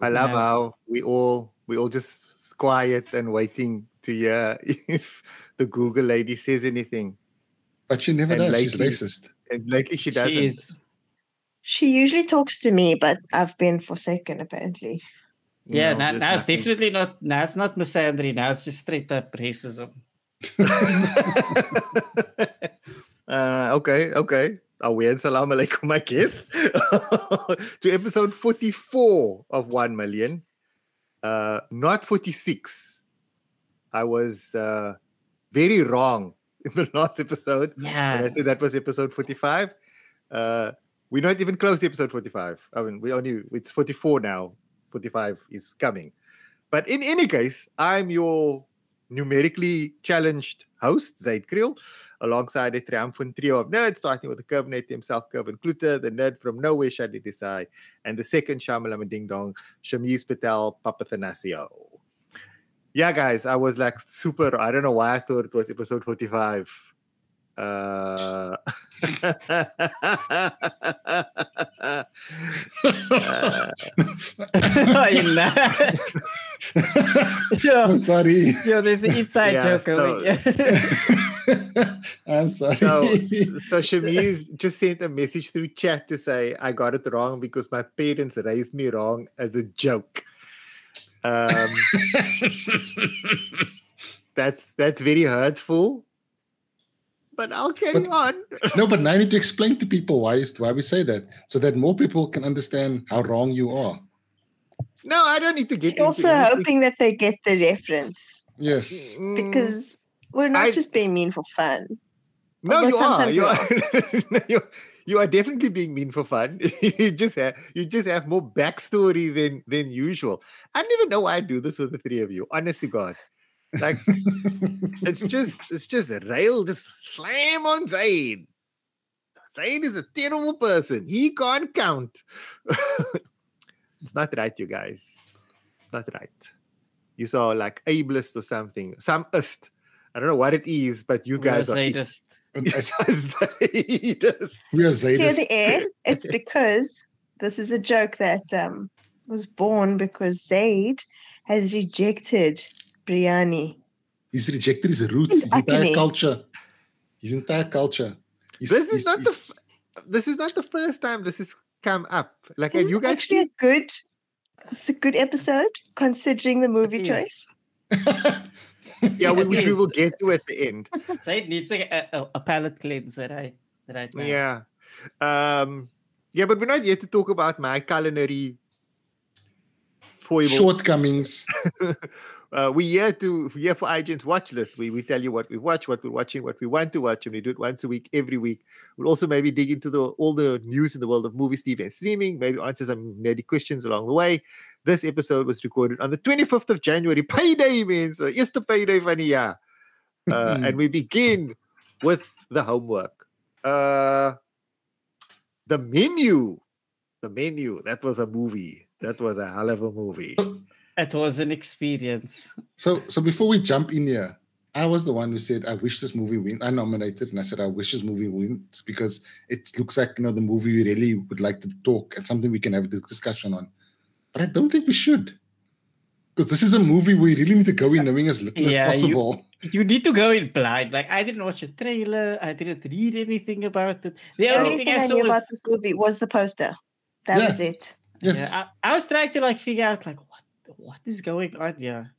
I love how we all we all just quiet and waiting to hear if the Google lady says anything. But she never And does. She's racist. And lately she doesn't. She is. She usually talks to me, but I've been forsaken apparently. Yeah, No, now, now it's definitely not. Now it's not misandry. Now it's just straight up racism. Uh, okay, okay. Awen salam alaikum, I guess. to episode 44 of 1 million. Uh, not 46. I was uh, very wrong in the last episode. Yeah. I said that was episode 45. Uh, we're not even close to episode 45. I mean, we only, it's 44 now. 45 is coming. But in any case, I'm your numerically challenged host, Zaid Kriel, alongside a triumphant trio of nerds, starting with the Curvenet himself, Kervyn Cloete, the nerd from nowhere, Shadi Desai, and the second Shamalama Ding Dong, Shamiz Patel Papathanasio. Yeah, guys, I was like super. I don't know why I thought it was episode 45. Uh, uh, yo, I'm sorry. yo, there's an inside Yeah, joke so-. I'm sorry. so, so Shamiz just sent a message through chat to say I got it wrong because my parents raised me wrong as a joke. Um, that's that's very hurtful. But I'll carry But- on. no, but now I need to explain to people why is why we say that, so that more people can understand how wrong you are. No, I don't need to get. into Also anything. hoping that they get the reference Yes. Mm, because we're not I- just being mean for fun. no, although you are. sometimes You are. No, you, you are definitely being mean for fun. you just have you just have more backstory than than usual. I don't even know why I do this with the three of you. Honest to God, like it's just it's just a rail. Just slam on Zaid. Zaid is a terrible person. He can't count. it's not right, you guys. It's not right. You saw like ableist or something. Some ist. I don't know what it is, but you We're guys are sadist. Zaidist. we are Clear Zaydas. the air. It's because this is a joke that um, was born because Zaid has rejected biryani. He's rejected his roots, his entire culture. His entire culture. He's- This is he's- not the This is not the first time this has come up. Like, This and you guys actually a good. It's a good episode considering the movie choice. yeah, we- it we will get to at the end. So it needs a, a, a palate cleanser right, right now. Yeah. Um, yeah, but we're not yet to talk about my culinary foibles. shortcomings. Uh, we here to we here for IGN's watch list. We we tell you what we watch, what we're watching, what we want to watch, and we do it once a week, every week. We'll also maybe dig into the all the news in the world of movies, TV, and streaming. Maybe answer some nerdy questions along the way. This episode was recorded on the 25th of January. Payday means so the payday die jaar. Uh, and we begin with the homework. Uh, the menu. The menu. That was a movie. That was a hell of a movie. It was an experience. So, so before we jump in here, I was the one who said I wish this movie wins. I nominated and I said I wish this movie wins because it looks like you know the movie we really would like to talk and something we can have a discussion on. But I don't think we should because this is a movie we really need to go in knowing as little Yeah, as you- possible. You need to go in blind. Like I didn't watch a trailer. I didn't read anything about it. The The only only thing thing I I saw knew about was this movie was the poster. That Yeah. was it. Yes, yeah, I, I was trying to like figure out like what what is going on here.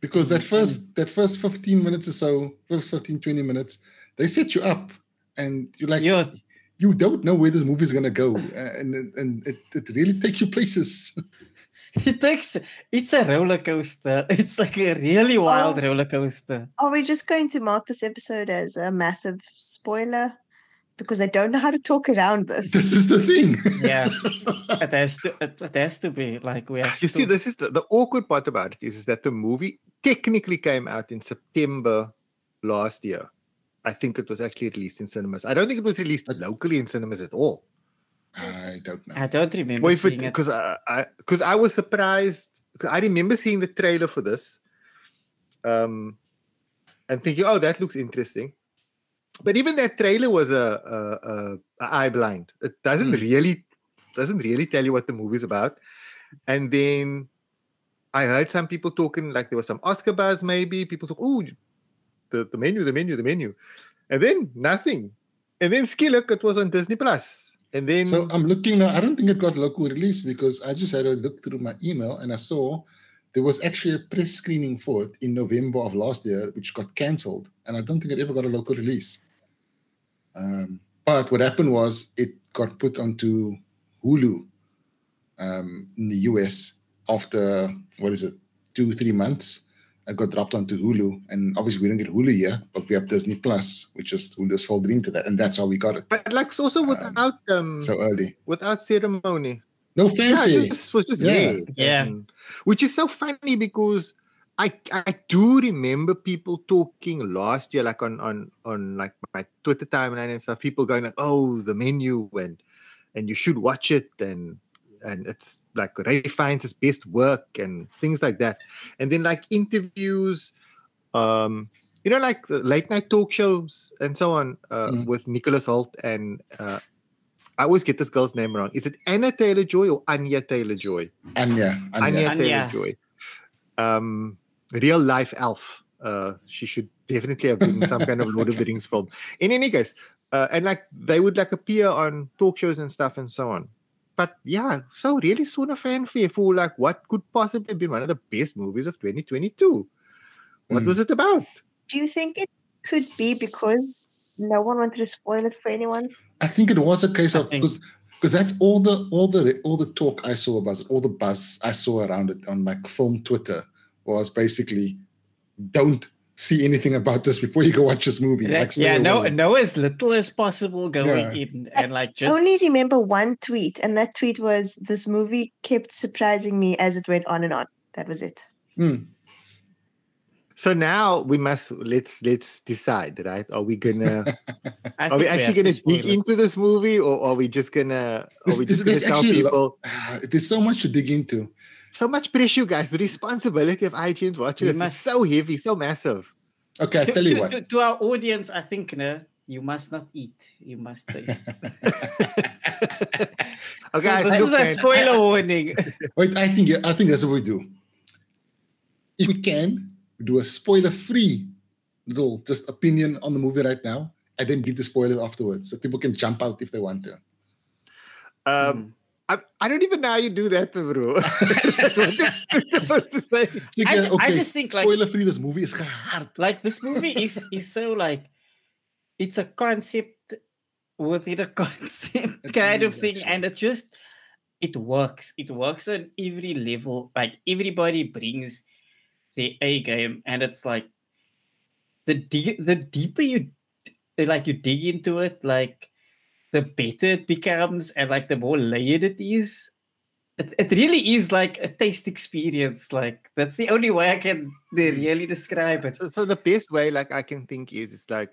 because that Mm, first that first 15 minutes or so, first 15, 20 minutes, they set you up and you're like You're- you don't know where this movie is gonna go. uh, And and- and it, it really takes you places. It takes it's a roller coaster. It's like a really wild Oh. roller coaster. Are we just going to mark this episode as a massive spoiler? Because I don't know how to talk around this. this is the thing. Yeah. It has to it, it has to be like we have You see, this is the, the awkward part about it is, is that the movie technically came out in September last year. I think it was actually released in cinemas. I don't think it was released locally in cinemas at all. I don't know. I don't remember Well, seeing it. because I because I, was surprised. I remember seeing the trailer for this, um, and thinking, "Oh, that looks interesting." But even that trailer was a, a, a, a eye blind. It doesn't Mm. really doesn't really tell you what the movie's about. And then I heard some people talking like there was some Oscar buzz, maybe people talk, oh, the, the menu, the menu, the menu, and then nothing. And then Skillock, it was on Disney Plus. Plus, and then So I'm looking now. I don't think it got local release because I just had a look through my email and I saw there was actually a press screening for it in November of last year, which got cancelled, and I don't think it ever got a local release. Um, but what happened was it got put onto Hulu um, in the US after what is it, two three months. It got dropped onto Hulu, and obviously we don't get Hulu here, but we have Disney Plus, which is Hulu's folded into that, and that's how we got it but like it's also without um so early. without ceremony. No Yeah, fanfare. it just was just Yeah. there. Yeah. Which is so funny because I I do remember people talking last year, like on on on like my Twitter timeline and stuff. People going like, "Oh, the menu and and you should watch it and and it's like Ray Fiennes his best work and things like that." And then like interviews, um, you know, like the late night talk shows and so on uh, Mm. with Nicholas Hoult and. Uh, I always get this girl's name wrong. Is it Anna Taylor Joy or Anya Taylor Joy? Anya. Anya. Anya, Anya. Taylor Joy. Um, real life elf. Uh, she should definitely have been some kind of Lord of the Rings film. In any case, uh, and like they would like appear on talk shows and stuff and so on. But yeah, so really saw a fanfare for like what could possibly be one of the best movies of 2022. What Mm. was it about? Do you think it could be because no one wanted to spoil it for anyone? I think it was a case I of because because that's all the all the all the talk I saw about it, all the buzz I saw around it on like film Twitter was basically don't see anything about this before you go watch this movie. Yeah, Like, yeah, no, away. know as little as possible going Yeah. in and like I just only remember one tweet, and that tweet was this movie kept surprising me as it went on and on. That was it. Hmm. So now we must let's let's decide, right? Are we gonna are we actually have to gonna dig into this movie or are we just gonna are This- we this- gonna this tell actually lo- people There's so much to dig into. So much pressure, guys. The responsibility of iTunes watchers is so heavy, so massive. Okay, I to, tell you to- what. to- to our audience, I think no, you must not eat. You must taste. Okay, so this is look, a spoiler warning. Wait, I think I think that's what we do. If we can, we do a spoiler-free little just opinion on the movie right now, and then give the spoiler afterwards, so people can jump out if they want to. Um, I, I don't even know how you do that, bro. what are supposed to say? You I can- ju- I just think, like- spoiler-free. This movie is hard. like this movie is is so like it's a concept within a concept It kind of is, thing and it just it works it works on every level like everybody brings their a game and it's like the de- the deeper you like you dig into it like the better it becomes and like the more layered it is it, it really is like a taste experience like that's the only way i can uh, really describe it So, so the best way, like I can think, is it's like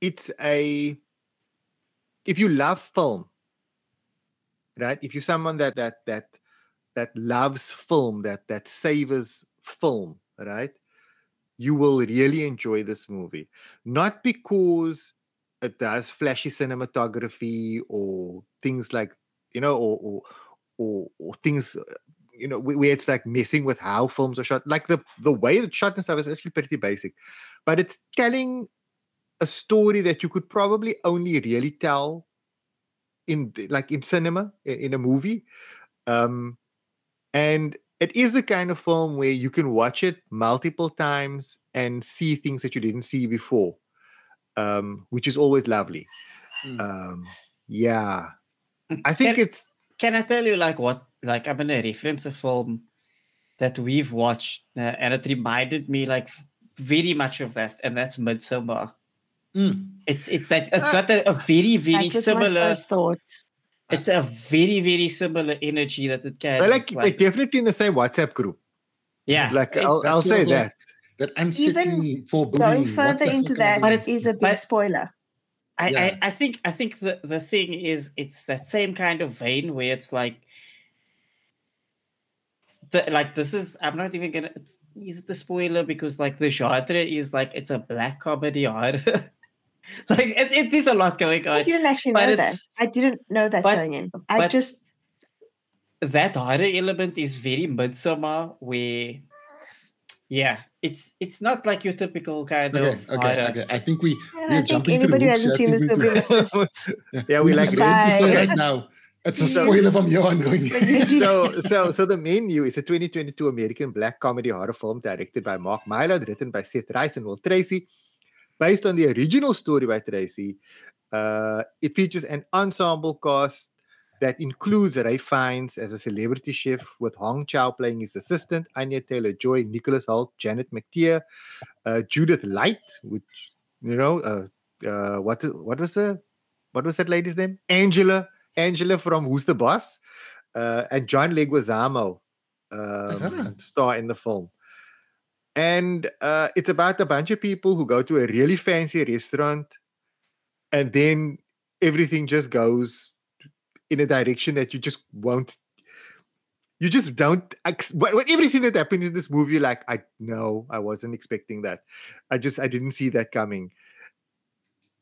it's a if you love film, right? If you're someone that that that that loves film, that that savors film, right? You will really enjoy this movie, not because it does flashy cinematography or things like you know, or or or, or things uh, you know where it's like messing with how films are shot like the the way it's shot and stuff is actually pretty basic. But it's telling a story that you could probably only really tell in like in cinema in a movie. Um and it is the kind of film where you can watch it multiple times and see things that you didn't see before um which is always lovely Mm. um yeah i think Can- it's Can I tell you like what? Like I'm gonna reference a film that we've watched, uh, and it reminded me like very much of that, and that's Midsommar. Mm. It's it's that it's Ah. got a, a very very that was my similar. first thought. It's a very very similar energy that it carries. they're like, they're definitely in the same whatsapp group yeah, like it- i'll, I'll say what I that That unsettling foreboding. Going further into fuck am I that But it's- a big spoiler. I, Yeah. I, I think I think the, the thing is it's that same kind of vein where it's like the like this is I'm not even gonna it's, use it the spoiler because like the genre is like it's a black comedy horror like it, it is a lot going on. I didn't actually but know that. I didn't know that but- going in. I but- just That horror element is very midsommar where yeah, it's it's not like your typical kind Okay, of okay, horror. okay. I think we and we're I think jumping through anybody who hasn't seen this movie need must to- just Yeah, we need like it. Bye. this right now. It's a See you. spoiler from here on going. so so so the menu is a 2022 American black comedy horror film directed by Mark Mylod, written by Seth Reiss and Will Tracy, based on the original story by Tracy. Uh, it features an ensemble cast that includes Ray Fiennes as a celebrity chef, with Hong Chau playing his assistant, Anya Taylor Joy, Nicholas Hoult, Janet McTeer, uh, Judith Light, which you know, uh, uh, what what was the what was that lady's name? Angela, Angela from Who's the Boss, uh, and John Leguizamo um, Uh-huh. star in the film. And uh, it's about a bunch of people who go to a really fancy restaurant, and then everything just goes in a direction that you just won't. You just don't. ex- what- what- Everything that happens in this movie, like I no, I wasn't expecting that. I just I didn't see that coming.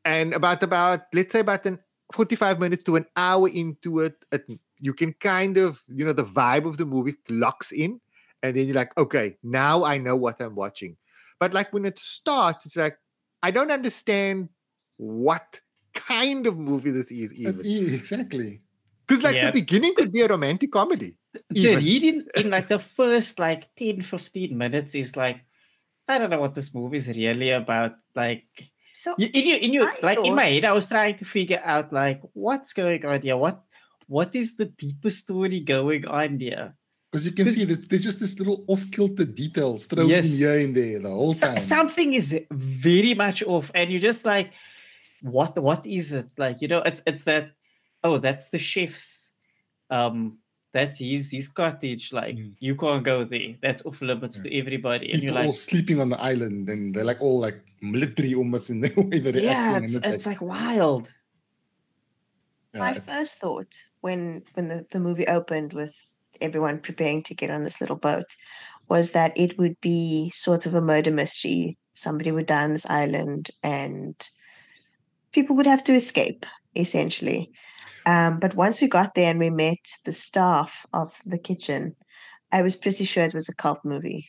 And about about let's say about an 45 minutes to an hour into it, it you can kind of you know the vibe of the movie locks in and then you're like okay now i know what i'm watching but like when it starts it's like i don't understand what kind of movie this is even exactly. Because like Yeah. the beginning could be a romantic comedy the even. read in, in like the first like 10 15 minutes is like i don't know what this movie is really about like so in your in your I like in my head i was trying to figure out like what's going on here what what is the deeper story going on here Because you can see that there's just this little off-kilter details thrown Yes. in here and there the whole So- time. something is very much off and you're just like what what is it like you know it's it's that oh that's the chef's um that's his his cottage like Mm. you can't go there that's off limits to everybody and People you're all like sleeping on the island and they're like all like military almost in the way that they're yeah acting. it's, and it's like wild yeah, my first thought when when the, the movie opened with everyone preparing to get on this little boat was that it would be sort of a murder mystery. Somebody would die on this island and people would have to escape, essentially. Um, but once we got there and we met the staff of the kitchen, I was pretty sure it was a cult movie.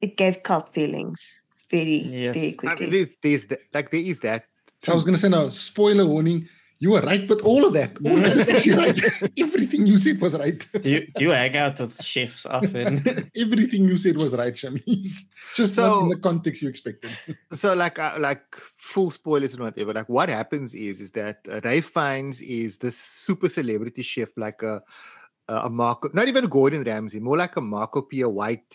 It gave cult feelings very, very Yes. I I mean, quickly. there's, there's that, like there is that So I was going to say now, spoiler warning. You were right, but all of that, all of that is actually right. Everything you said was right. do you, do you hang out with chefs often Everything you said was right, Shamiz. Just not in the context you expected. so like uh, like full spoilers and whatever like what happens is is that uh, Ray Fiennes is this super celebrity chef like a a a marco not even gordon ramsay more like a marco pierre white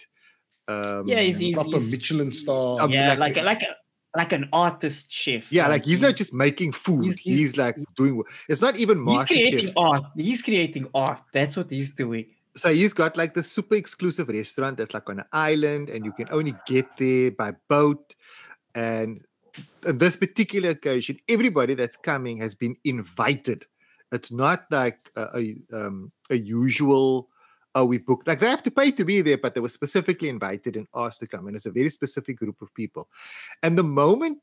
um Yeah, he's- he's- Proper Michelin star. Um, yeah like- like a, like a like an artist chef yeah like he's, not just making food. he's- he's, he's- like doing it's not even he's creating chef. art. He's creating art. That's what he's doing. So he's got like the super exclusive restaurant that's like on an island and you can only get there by boat. And on this particular occasion everybody that's coming has been invited. It's not like a, a, um, a usual oh we booked like they have to pay to be there but they were specifically invited and asked to come and it's a very specific group of people and the moment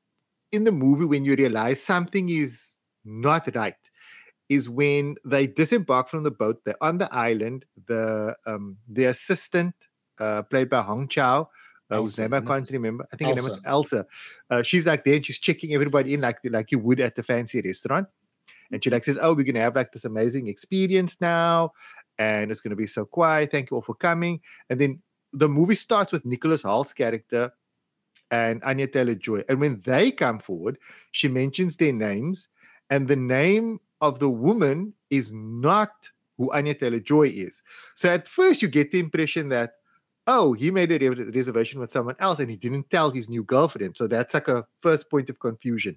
in the movie when you realize something is not right is when they disembark from the boat. They're on the island. The um, the assistant, uh, played by Hong Chau, uh, whose name I can't remember. I think her name was Elsa. Elsa. Uh, she's like there and she's checking everybody in like like you would at the fancy restaurant. And she like says, "Oh, we're gonna have like this amazing experience now, and it's gonna be so quiet. Thank you all for coming." And then the movie starts with Nicholas Hoult's character and Anya Taylor Joy. And when they come forward, she mentions their names, and the name of the woman is not who Anya Taylor Joy is. So at first, you get the impression that, oh, he made a re- reservation with someone else and he didn't tell his new girlfriend. So that's like a first point of confusion.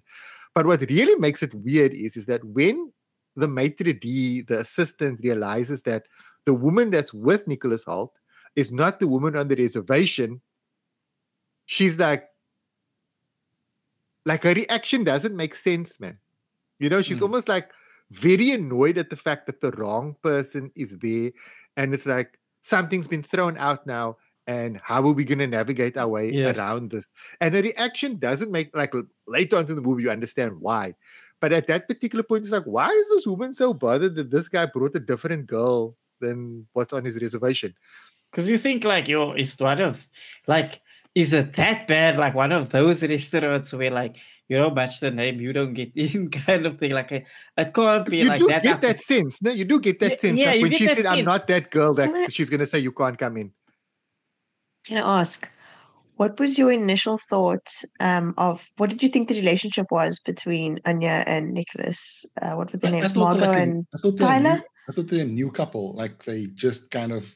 But what really makes it weird is, is that when the maitre d', the assistant, realizes that the woman that's with Nicholas Hoult is not the woman on the reservation, she's like, like her reaction doesn't make sense, man. You know, she's Mm. almost like very annoyed at the fact that the wrong person is there. And it's like something's been thrown out now. And how are we going to navigate our way Yes. around this? And the reaction doesn't make like later on in the movie you understand why, but at that particular point it's like, why is this woman so bothered that this guy brought a different girl than what's on his reservation? Because you think like yo, is one of like is it that bad? Like one of those restaurants where like you don't match the name, you don't get in kind of thing. Like it can't be you like do that. get happen- that sense, no? You do get that Yeah, sense. yeah, like you when get she said, "I'm not that girl," that she's going to say, "You can't come in." Can I ask, what was your initial thought um, of what did you think the relationship was between Anya and Nicholas? Uh, what were their names? Margot like and I thought they're a Tyler? new- I thought they're a new couple. Like they just kind of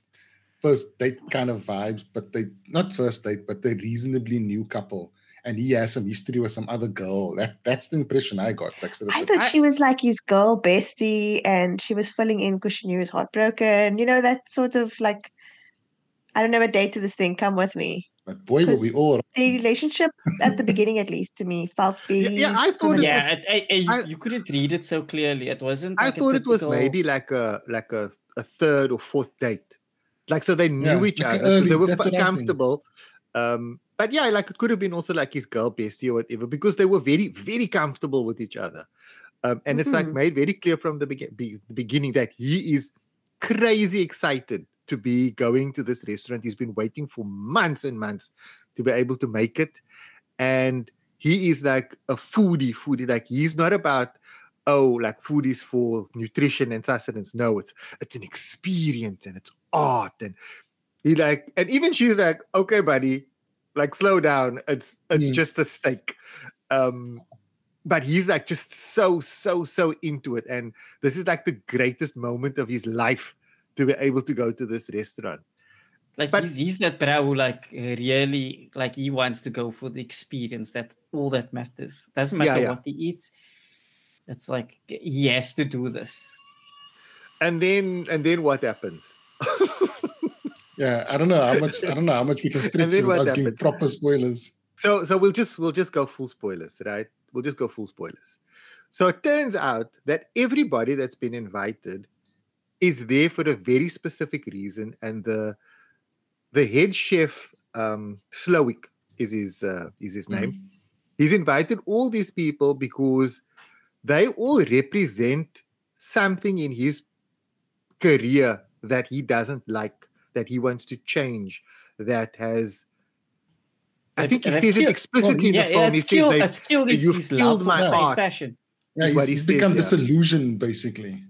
first date kind of vibes, but they not first date, but they're reasonably new couple. And he has some history with some other girl. That that's the impression I got. Like sort of I thought I- she was like his girl bestie and she was filling in because she knew he was heartbroken. You know, that sort of like, I don't know what date to this thing. Come with me. but boy, were we all The relationship at the beginning, at least to me, felt Yeah, very. yeah, I thought it Yeah, was- I, I- you, I- you couldn't read it so clearly. It wasn't. I like a thought it was maybe like a like a, a third or fourth date. Like so they knew Yeah, each like other because they were that's fu- what I think. comfortable. Um but yeah, like it could have been also like his girl bestie or whatever, because they were very, very comfortable with each other. Um, and it's like Mhm. made very clear from the, begin- be- the beginning that he is crazy excited to be going to this restaurant. He's been waiting for months and months to be able to make it. And he is like a foodie, foodie. Like he's not about oh, like food is for nutrition and sustenance. No, it's it's an experience and it's art. And he like, and even she's like, okay, buddy, like slow down. It's it's just a steak. Um, but he's like just so, so, so into it. And this is like the greatest moment of his life to be able to go to this restaurant. Like But- he's, he's that bro who like uh, really like he wants to go for the experience. That's all that matters. Doesn't matter yeah. what he eats. It's like he has to do this. And then and then what happens? yeah. I don't know how much. I don't know how much we can stretch then it what without giving proper spoilers. So so we'll just we'll just go full spoilers, right? We'll just go full spoilers. So it turns out that everybody that's been invited is there for a very specific reason, and the the head chef um Slowik is his uh, is his name. He's invited all these people because they all represent something in his career that he doesn't like, that he wants to change, that has I They've- think he they've says it explicitly in yeah, the yeah, film. He it's says killed, they, it's killed his, "You've his killed love my for it, his passion. Yeah, is he's, what he he's says, become yeah. disillusioned basically.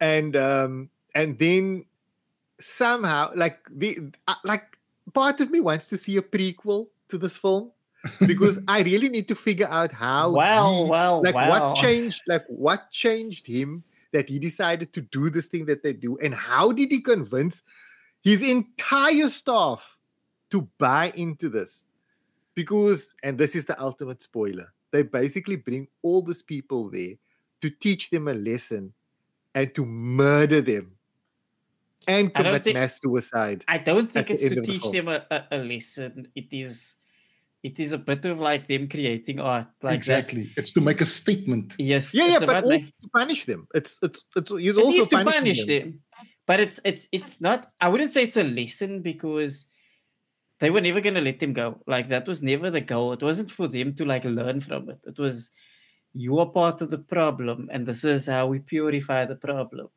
And um and then somehow like the uh, like part of me wants to see a prequel to this film because I really need to figure out how Well, he- well, like well. what changed like what changed him that he decided to do this thing that they do and how did he convince his entire staff to buy into this because and this is the ultimate spoiler they basically bring all these people there to teach them a lesson and to murder them and I don't commit think- mass suicide I don't think it's to of the teach film. them a, a, a lesson. It is it is a bit of like them creating art. Like that's- exactly. It's to make a statement. Yes. yeah yeah but about all to punish them it's it's it's he's it also is to punish them. them. But it's it's it's not I wouldn't say it's a lesson because they were never gonna let them go. Like that was never the goal. It wasn't for them to like learn from it. It was you are part of the problem and this is how we purify the problem.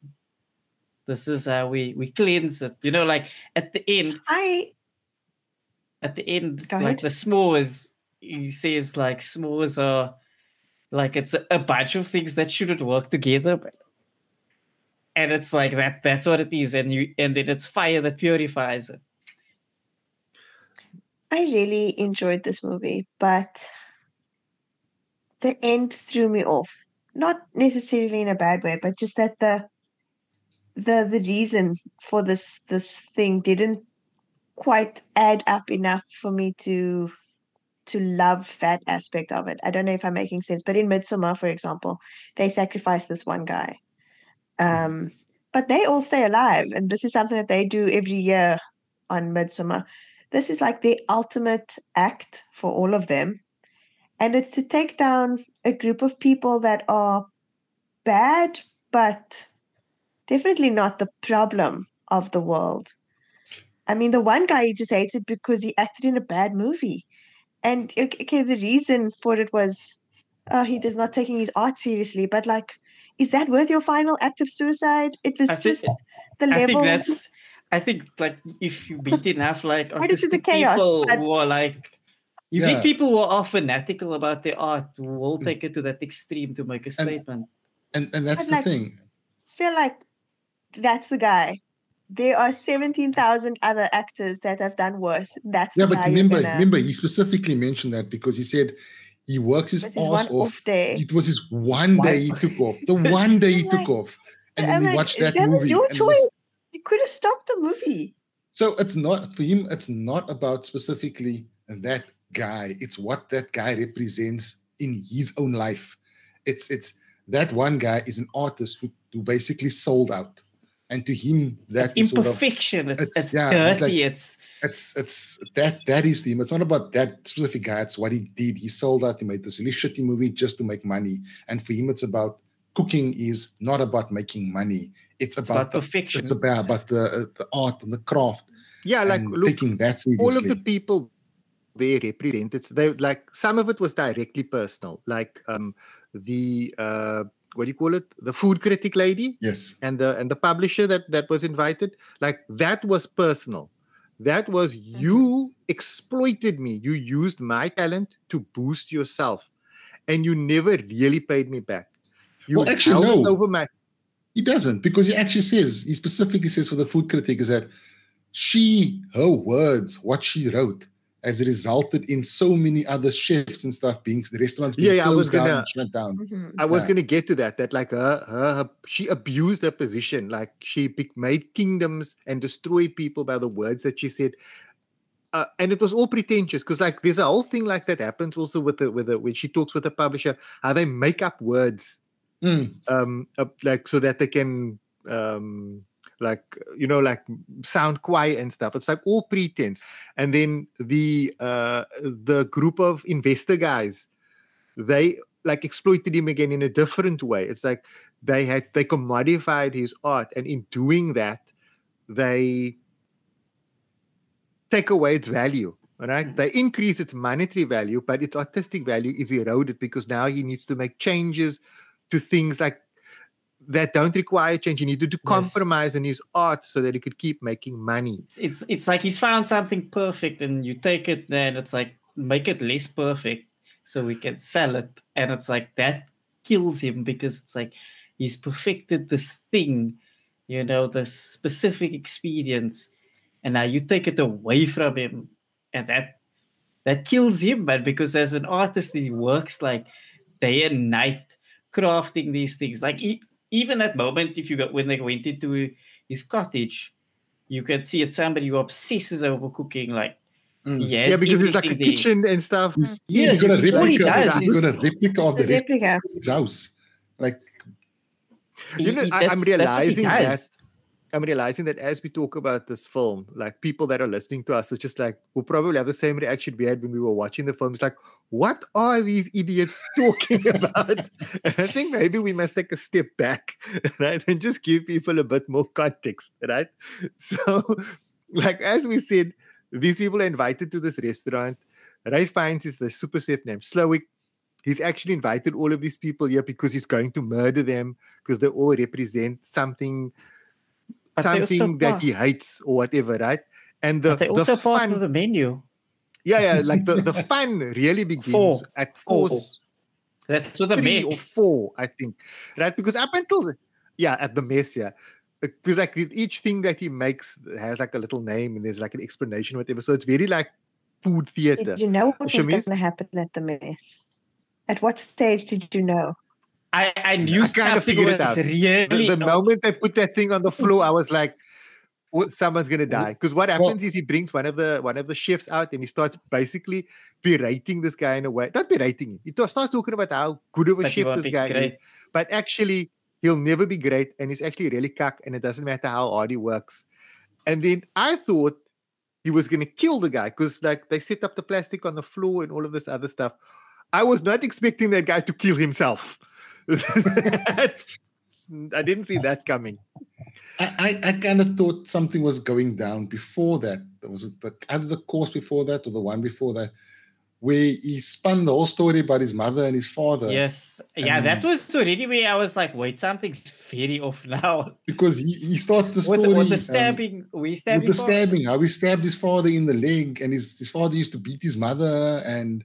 This is how we we cleanse it. You know, like at the end, I at the end, Go like ahead. the s'mores, he says like s'mores are like it's a, a bunch of things that shouldn't work together, but and it's like that. That's what it is, and you and then it's fire that purifies it. I really enjoyed this movie, but the end threw me off. Not necessarily in a bad way, but just that the the the reason for this this thing didn't quite add up enough for me to to love that aspect of it. I don't know if I'm making sense, but in Midsommar, for example, they sacrifice this one guy. Um, but they all stay alive, and this is something that they do every year on Midsummer. This is like the ultimate act for all of them. And it's to take down a group of people that are bad, but definitely not the problem of the world. I mean, the one guy he just hated because he acted in a bad movie. And ok- okay, the reason for it was oh, he does not taking his art seriously. But like, is that worth your final act of suicide? It was I think- just the I think that's. I think like if you meet enough like into the chaos, people who are like you Yeah. meet people who are fanatical about their art who will Mm. take it to that extreme to make a statement. And and that's But the like- thing. feel like that's the guy. There are 17,000 other actors that have done worse. That's Yeah, the but guy remember, gonna- remember, he specifically mentioned that because he said he works his this ass one off. off day. It was his one Why- day he took off. The one day he I'm took off, and I'm then he watched that, that movie. was your and it was- choice. You could have stopped the movie. So it's not for him. It's not about specifically that guy. It's what that guy represents in his own life. It's it's that one guy is an artist who, who basically sold out, and to him It's that is sort of imperfection. It's, it's- it's, yeah, it's dirty. like- it's it's it's that that is him. It's not about that specific guy. It's what he did. He sold out. He made this really shitty movie just to make money. And for him, it's about cooking. Is not about making money. It's, it's about, about the, perfection. it's about about the uh, the art and the craft. Yeah, like and look, taking that seriously. all of the people they represented it's they like some of it was directly personal like um the uh what do you call it? The food critic lady yes. and the and the publisher that that was invited. Like that was personal. That was you exploited me. You used my talent to boost yourself and you never really paid me back. You Well, actually, held it no. over my He doesn't because he actually says he specifically says for the food critic is that she her words what she wrote has resulted in so many other chefs and stuff being the restaurants being Yeah, yeah, I was gonna- and shut down. Mhm. I was Yeah. gonna get to that. That like her, her, her she abused her position. Like she made kingdoms and destroyed people by the words that she said. Uh, and it was all pretentious because like there's a whole thing like that happens also with the with the when she talks with the publisher how they make up words Mm. um uh, like so that they can um like you know like sound quiet and stuff. It's like all pretense. And then the uh the group of investor guys they like exploited him again in a different way. It's like they had they commodified his art and in doing that they take away its value all right they increase its monetary value but its artistic value is eroded because now he needs to make changes to things like that don't require change. He needed to Yes. compromise in his art so that he could keep making money. it's, it's like he's found something perfect and you take it then it's like make it less perfect so we can sell it and it's like that kills him because it's like he's perfected this thing you know this specific experience and now you take it away from him and that that kills him but because as an artist he works like day and night crafting these things like e- even that moment if you got when they went into his cottage you can see it's somebody who obsesses over cooking. Like, Mm. he has yeah, because it's like a there. kitchen and stuff. He's, yeah, he's Yes, got a all he replica. does He's is- got a replica of The the rest replica. of his house. Like He- You know, I, I'm that's- that's what he realizing that does. I'm realizing that as we talk about this film, like people that are listening to us, it's just like we'll probably have the same reaction we had when we were watching the film. It's like, what are these idiots talking about? and I think maybe we must take a step back, right, and just give people a bit more context, right? So, like as we said, these people are invited to this restaurant. Ray Fiennes is the super chef named Slowik. He's actually invited all of these people here because he's going to murder them because they all represent something something that part- he hates or whatever, right? And the, But they the also part fun, of the menu. yeah, yeah, like the, the fun really begins Four. at Four. course That's with the three or four, I think, right? Because up until the, yeah, at the mess, yeah, uh, because like each thing that he makes has like a little name and there's like an explanation, whatever. So it's very like food theater. Did you know what was going to happen at the mess? At what stage did you know? I, I knew I kind of figured it out. The, really the moment they put that thing on the floor, I was like, someone's gonna die. Because what happens is he brings one of the one of the chefs out and he starts basically berating this guy in a way, not berating him. He starts talking about how good of a chef this guy is, but actually he'll never be great and he's actually really cuck and it doesn't matter how hard he works. And then I thought he was gonna kill the guy because like they set up the plastic on the floor and all of this other stuff. I was not expecting that guy to kill himself. That's- I didn't see that coming. I, I, I kind of thought something was going down before that. There was the either the course before that or the one before that, where he spun the whole story about his mother and his father. Yes. Yeah, that was already where I was like, wait, something's very off now. Because he, he starts the With, story the- with the um, stabbing, we with the father. stabbing, how he stabbed his father in the leg, and his, his father used to beat his mother, and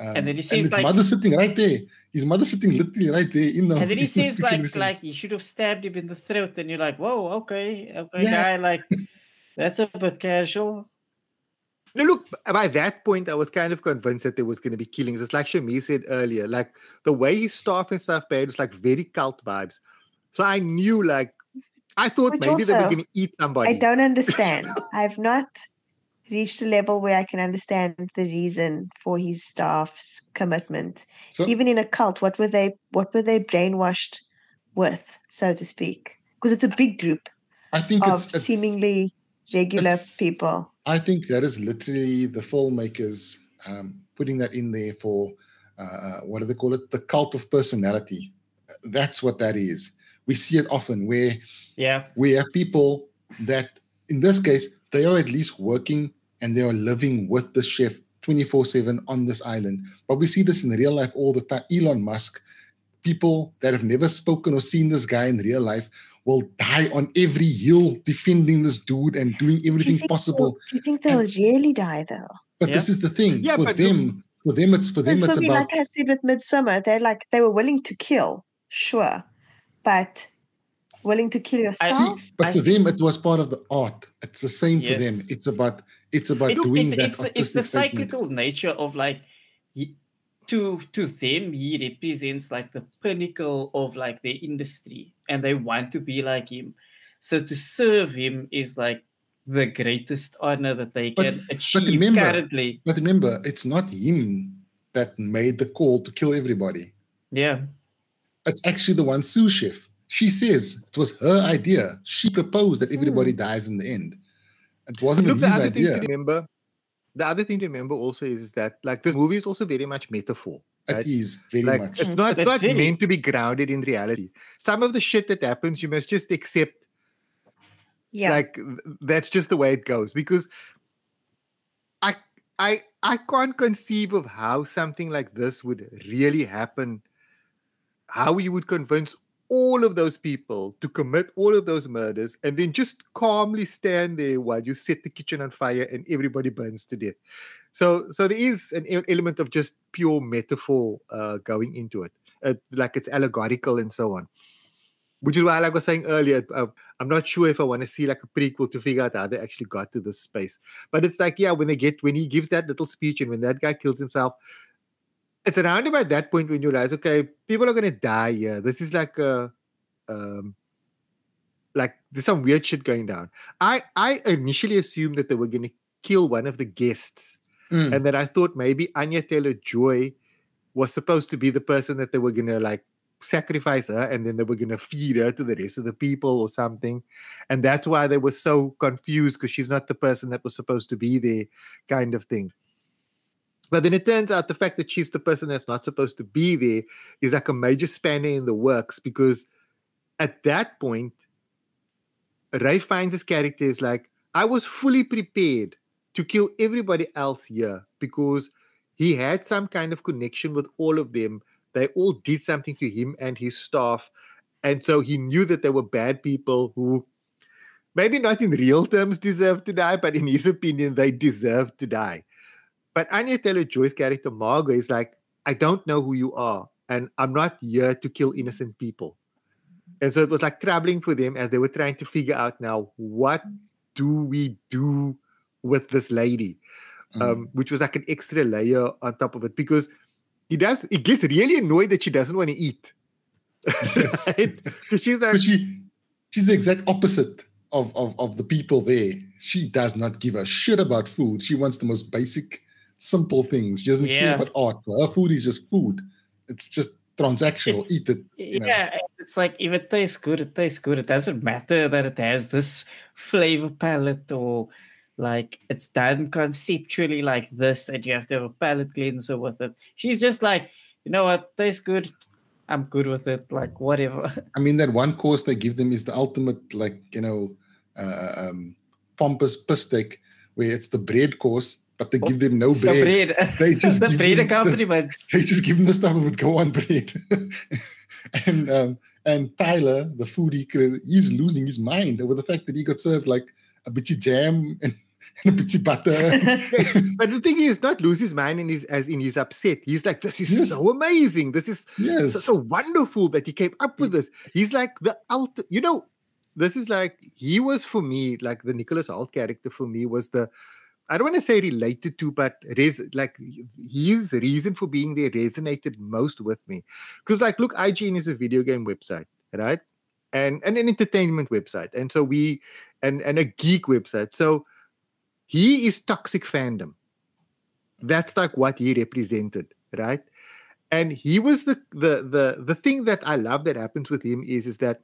um, And then he says, his like- mother sitting right there. His mother sitting literally right there in the. And then he in the says like wrestling. like you should have stabbed him in the throat, and you're like, whoa, okay, okay, Yeah. guy, like that's a bit casual. No, look, by that point, I was kind of convinced that there was going to be killings. It's like Shami said earlier, like the way his staff and stuff behaved was like very cult vibes. So I knew, like, I thought Which maybe they were going to eat somebody. I don't understand. I've not reached a level where I can understand the reason for his staff's commitment. So- Even in a cult, what were they what were they brainwashed with, so to speak? Because it's a big group I think of it's, it's seemingly regular it's- people. I think that is literally the filmmakers um, putting that in there for uh, uh, what do they call it? The cult of personality. That's what that is. We see it often where Yeah, we have people that, in this case, they are at least working and they are living with the chef 24 7 on this island. But we see this in real life all the time. Elon Musk, people that have never spoken or seen this guy in real life will die on every hill defending this dude and doing everything think possible. they'll- Do you think they'll really die though? But Yeah. this is the thing Yeah, for them. For them, it's for them. Because It's about like I said with Midsommar, they're like they were willing to kill, sure, but willing to kill yourself. see. But I for them, it was part of the art. It's the same for them. It's about it's about it's doing it's that. it's the, it's the artistic statement. cyclical nature of like he, to to them he represents like the pinnacle of like their industry and they want to be like him so to serve him is like the greatest honor that they But- can achieve remember- currently But remember, it's not him that made the call to kill everybody. yeah It's actually the one sous chef. She says it was her hmm. idea. She proposed that everybody hmm. dies in the end. It wasn't Look, the his other thing idea. to remember, the other thing to remember also is, is that like this movie is also very much metaphor. It right? is very like much. it's not it's It's not very- meant to be grounded in reality. Some of the shit that happens, you must just accept yeah, like that's just the way it goes because i i i can't conceive of how something like this would really happen how you would convince all of those people to commit all of those murders and then just calmly stand there while you set the kitchen on fire and everybody burns to death. So so there is an element of just pure metaphor uh, going into it. Uh, like it's allegorical and so on. Which is why like i was saying earlier uh, I'm not sure if I want to see like a prequel to figure out how they actually got to this space. But it's like, yeah, when they get when he gives that little speech and when that guy kills himself, it's around about that point when you realize, okay, people are gonna die here. This is like a um like there's some weird shit going down. I I initially assumed that they were gonna kill one of the guests, Mm. and that I thought maybe Anya Taylor Joy was supposed to be the person that they were gonna like sacrifice her and then they were going to feed her to the rest of the people or something and that's why they were so confused because she's not the person that was supposed to be there kind of thing but then it turns out the fact that she's the person that's not supposed to be there is like a major spanner in the works because at that point Ray Fiennes his character is like i was fully prepared to kill everybody else here because he had some kind of connection with all of them they all did something to him and his staff. And so he knew that they were bad people who maybe not in real terms deserve to die, but in his opinion, they deserve to die. But Anya Taylor Joy's character, Margot, is like, I don't know who you are, and I'm not here to kill innocent people. And so it was like troubling for them as they were trying to figure out now what do we do with this lady? Mm. Um, which was like an extra layer on top of it because he does he gets really annoyed that she doesn't want to eat. Yes. right? Because she's like, she she's the exact opposite of, of of the people there. She does not give a shit about food. She wants the most basic, simple things. She doesn't care about art. For her, food is just food. It's just transactional. It's- Eat it. you know. yeah it's like if it tastes good it tastes good it doesn't matter that it has this flavor palette or like it's done conceptually like this and you have to have a palette cleanser with it she's just like you know what tastes good I'm good with it. Like whatever. I mean, that one course they give them is the ultimate, like you know, uh, um, pompous piss where it's the bread course, but they give them no The bread. bread. They just the give bread them the- accompaniments. They just give them the stuff that would go on bread. and um, and Tyler, the foodie, he's losing his mind over the fact that he got served like a bitchy jam and, and a bitchy butter. But the thing is, not lose his mind in his as in he's upset. He's like, this is Yes. so amazing. This is yes. so, so wonderful that he came up with this. He's like the ult. You know, this is like he was for me like the Nicholas Hoult character for me was the. I don't want to say related to, but res- like his reason for being there resonated most with me. Because, like, look, IGN is a video game website, right? And, and an entertainment website. And so we, and, and a geek website. So he is toxic fandom. That's like what he represented, right? and he was the the the the thing that I love that happens with him is is that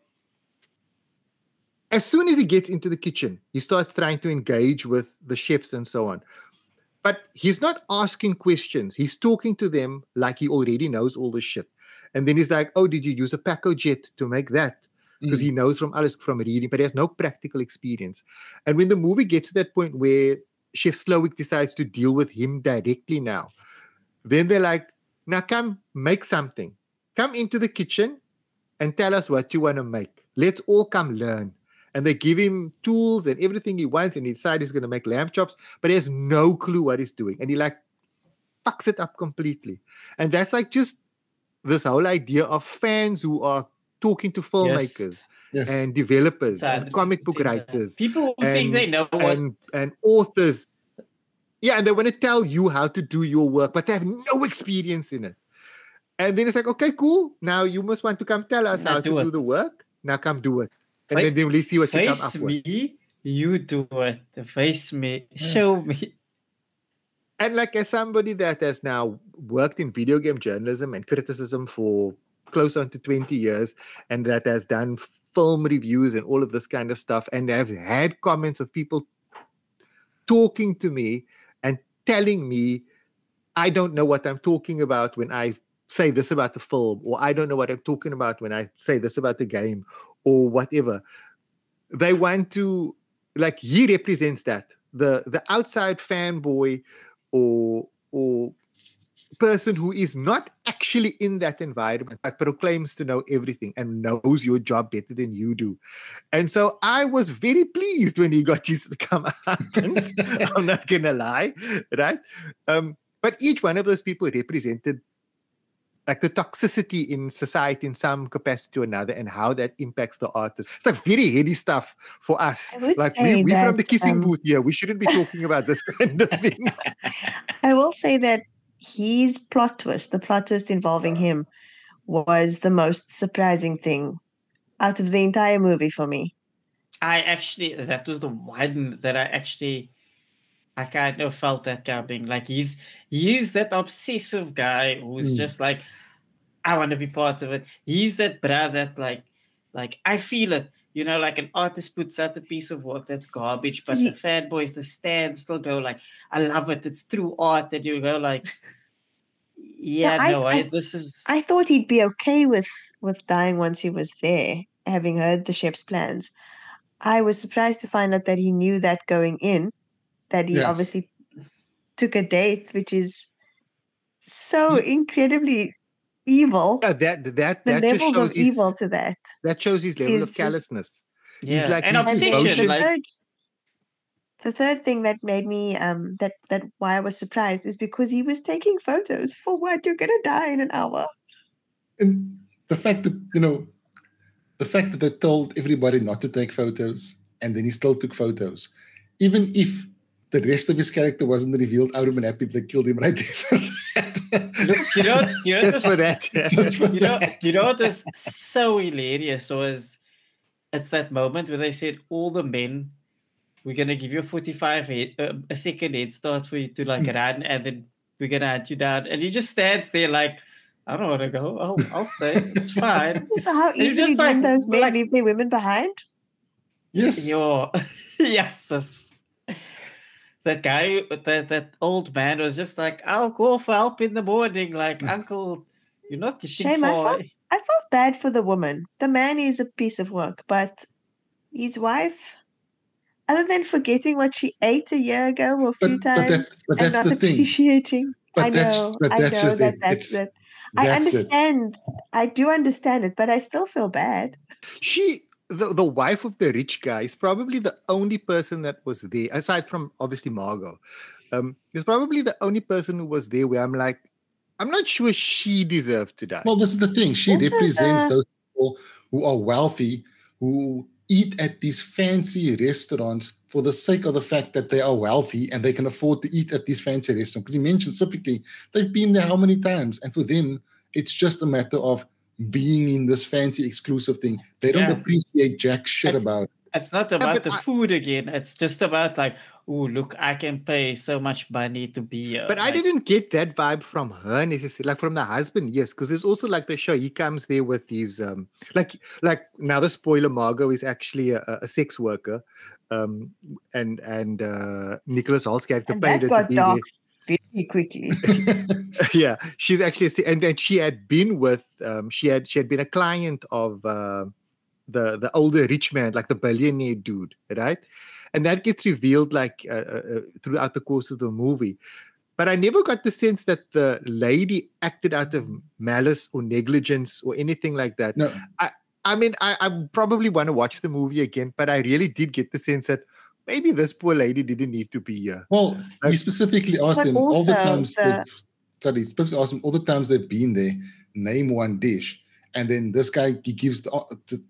as soon as he gets into the kitchen, he starts trying to engage with the chefs and so on. But he's not asking questions. He's talking to them like he already knows all the shit. And then he's like, "Oh, did you use a Pacojet to make that?" Because he mm. knows from Alice from reading, but he has no practical experience. And when the movie gets to that point where Chef Slowik decides to deal with him directly now, then they're like, now come make something. Come into the kitchen and tell us what you want to make. Let's all come learn. And they give him tools and everything he wants, and he decides he's going to make lamb chops, but he has no clue what he's doing. And he like fucks it up completely. And that's like just this whole idea of fans who are talking to filmmakers yes. and developers Sad and comic book to think that. writers People who think they know what and and authors. Yeah, and they want to tell you how to do your work, but they have no experience in it. And then it's like, okay, cool. Now you must want to come tell us Now how do to it. do the work. Now come do it. And then, we'll see what you come up face with. me, you do it. Face me, show me. And like as somebody that has now worked in video game journalism and criticism for close on to 20 years and that has done film reviews and all of this kind of stuff and i've had comments of people talking to me and telling me I don't know what I'm talking about when I say this about the film or I don't know what I'm talking about when I say this about the game or whatever. They want to like he represents that. The the outside fanboy or or person who is not actually in that environment but proclaims to know everything and knows your job better than you do. And so i was very pleased when he got his comeuppance i'm not gonna lie right? Um but each one of those people represented like the toxicity in society in some capacity or another and how that impacts the artist. It's like very heady stuff for us. Like we, we're from the kissing um, booth here. We shouldn't be talking about this kind of thing. I will say that his plot twist, the plot twist involving him, was the most surprising thing out of the entire movie for me. I actually that was the one that I actually I kind of felt that coming. Like he's he's that obsessive guy who's Mm. just like, I want to be part of it. He's that bra that like like I feel it. You know, like an artist puts out a piece of work that's garbage, but the Ye- fanboys, the stands still go like, I love it. It's true art. And you go like, yeah, I- no, I, I- this is I thought he'd be okay with with dying once he was there, having heard the chef's plans. I was surprised to find out that he knew that going in, that he Yes. obviously took a date, which is so incredibly evil. Yeah, that that The that just levels shows of his, evil to that. that shows his level is of just- callousness. yeah, like- an And then obsession. devotion. the Like third, the third thing that made me um that that why I was surprised is because he was taking photos for what you're gonna die in an hour. and the fact that you know the fact that they told everybody not to take photos and then he still took photos even if the rest of his character wasn't revealed i would have been happy if they killed him right there look, you know, you know, Just the for that. Just for you know, that. you know what was so hilarious was it's that moment where they said all the men we're gonna give you a 45 head, uh, a second head start for you to like Mm. run and then we're gonna hunt you down and he just stands there like I don't want to go. I'll I'll stay. It's fine. So how You're easily just like- those men like- leave their women behind? yes Yo, yes, sis. That guy, that that old man was just like, I'll call for help in the morning. Like, Uncle, you're not getting Shame I felt- I felt bad for the woman. The man is a piece of work, but his wife, other than forgetting what she ate a year ago or a few but times but and not the thing. appreciating, But I that's- know, I that's know that it. that's it. I That's it. understand. I do understand it, but I still feel bad. she the, the wife of the rich guy is probably the only person that was there aside from obviously margot um is probably the only person who was there where i'm like i'm not sure she deserved to die Well, this is the thing. She Also, represents the- those people who are wealthy, who eat at these fancy restaurants for the sake of the fact that they are wealthy and they can afford to eat at these fancy restaurants. Because he mentioned specifically they've been there how many times, and for them, it's just a matter of being in this fancy exclusive thing. They don't Yeah. appreciate jack shit That's- about. It's not about but the I- food again. It's just about like, oh, look, I can pay so much money to be here. but i didn't get that vibe from her necessarily like from the husband yes because there's also like the show he comes there with his um like like now the spoiler margot is actually a, a- a sex worker um and and uh nicholas Hoult's character And paid that her to got be there. Dark very quickly. yeah she's actually and then she had been with um she had she had been a client of uh, the the older rich man like the billionaire dude right and that gets revealed like uh, uh, uh, throughout the course of the movie but i never got the sense that the lady acted out of malice or negligence or anything like that No. I, i mean i, I probably want to watch the movie again but i really did get the sense that maybe this poor lady didn't need to be here Well, he Like- specifically asked them all the times. the- they've- Sorry, he specifically asked them all the times they've been there. Name one dish, and then this guy he gives the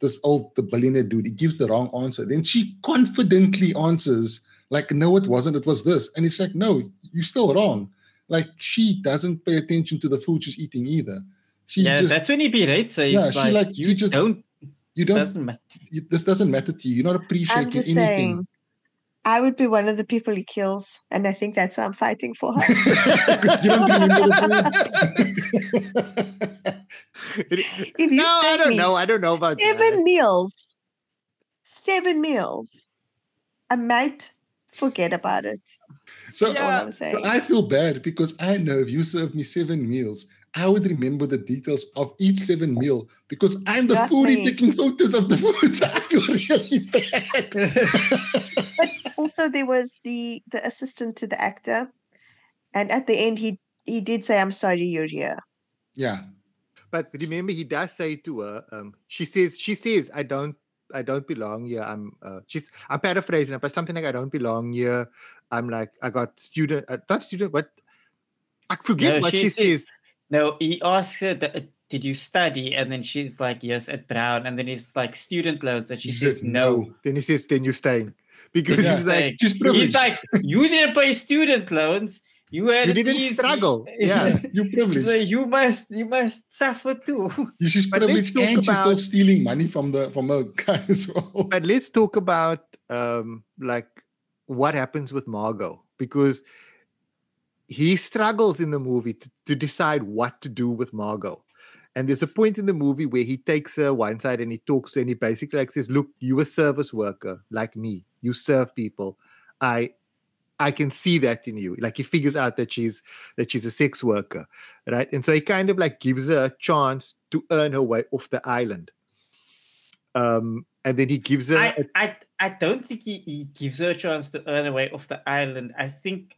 this old the billionaire dude he gives the wrong answer. Then she confidently answers like, "No, it wasn't. It was this," and it's like, "No, you're still wrong." Like she doesn't pay attention to the food she's eating either. She yeah, just that's when he berates her. He's Yeah, she like, like- you she just don't, you don't. doesn't matter. you- this doesn't matter to you. You're not appreciating I'm just anything. saying, I would be one of the people he kills, and I think that's why I'm fighting for her. you don't remember the if you no i don't know i don't know about seven that. meals, seven meals, I might forget about it. so Yeah, I'm So saying. I feel bad because I know if you serve me seven meals, I would remember the details of each seven meal because I'm the Not foodie taking photos of the food. So I feel really bad. but also there was the the assistant to the actor, and at the end he he did say, "I'm sorry, you're here." yeah. But remember, he does say to her, um, she says, she says, I don't, I don't belong here. I'm, uh, she's, I'm paraphrasing, it, but something like, I don't belong here. I'm like, I got student, uh, not student, but I forget No, what she she says- says. No, he asks her, that, "Did you study?" And then she's like, "Yes, at Brown." And then he's like, "Student loans," and she She says, says "No." Then he says, then you're staying. Because Yeah. he's like, Like, She's privileged. he's like, "You didn't pay student loans. You had You didn't easy." struggle. Yeah. You're privileged. like, "You must, you must suffer too." She's But let's privileged talk and she's still stealing money from the from a guy as well. but let's talk about um like what happens with Margot because he struggles in the movie to, to decide what to do with Margot. And there's a point in the movie where he takes her one side and he talks to her and he basically like says, Look, you're a service worker like me. You serve people. I I can see that in you. Like he figures out that she's that she's a sex worker. Right. And so he kind of like gives her a chance to earn her way off the island. Um, and then he gives her a I, I, I don't think he, he gives her a chance to earn away off the island. I think,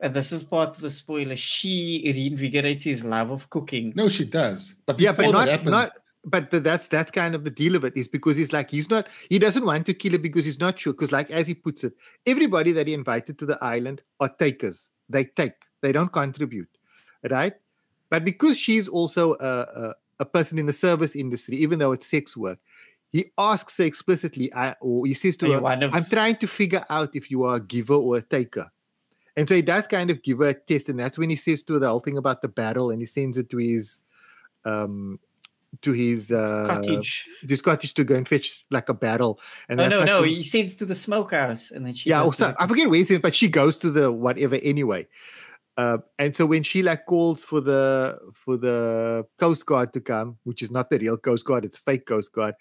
and this is part of the spoiler, she reinvigorates his love of cooking. No, she does. But yeah but not, happens, not but th- that's that's kind of the deal of it is because he's like he's not he doesn't want to kill her because he's not sure because like as he puts it everybody that he invited to the island are takers they take they don't contribute right but because she's also a, a, a person in the service industry even though it's sex work he asks her explicitly I, or he says to you her of- i'm trying to figure out if you are a giver or a taker and so he does kind of give her a test and that's when he says to her the whole thing about the barrel and he sends it to his um to his uh cottage. his cottage to go and fetch like a barrel and Oh that's no, no, he sends to the smokehouse, and then she. yeah goes or to the i forget where he says but she goes to the whatever anyway uh, and so when she like calls for the for the coast guard to come which is not the real coast guard it's fake coast guard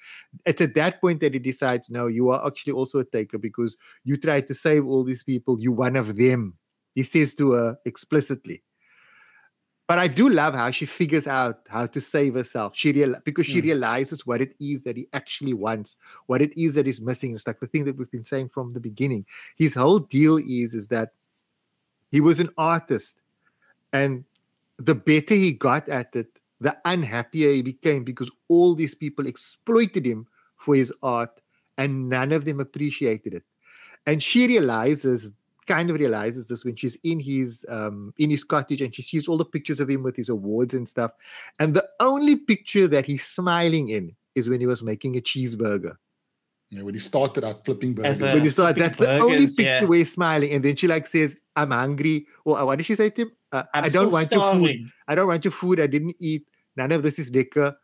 it's at that point that he decides no you are actually also a taker because you tried to save all these people you're one of them he says to her explicitly But I do love how she figures out how to save herself. She real because she Mm. realizes what it is that he actually wants, what it is that is missing. It's like the thing that we've been saying from the beginning. His whole deal is is that he was an artist, and the better he got at it, the unhappier he became because all these people exploited him for his art, and none of them appreciated it. And she realizes kind of realizes this when she's in his um in his cottage and she sees all the pictures of him with his awards and stuff. And the only picture that he's smiling in is when he was making a cheeseburger. Yeah, when he started out flipping burgers. As a- when he started flipping that's the only burgers, picture yeah. where he's smiling. And then she like says i'm hungry. Or what did she say to him uh, I'm don't still want your food. i don't want your food. I didn't eat. None of this is liquor.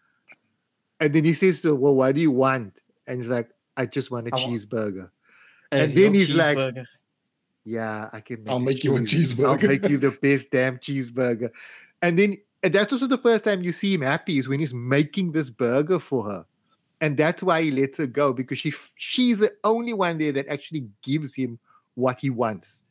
And then he says to her well what do you want? And he's like i just want a I cheeseburger. A And then he's like, cheeseburger. Yeah, I can. Make I'll it make you a for I'll make you the best damn cheeseburger. And then and that's also the first time you see him happy is when he's making this burger for her, and that's why he lets her go because she she's the only one there that actually gives him what he wants,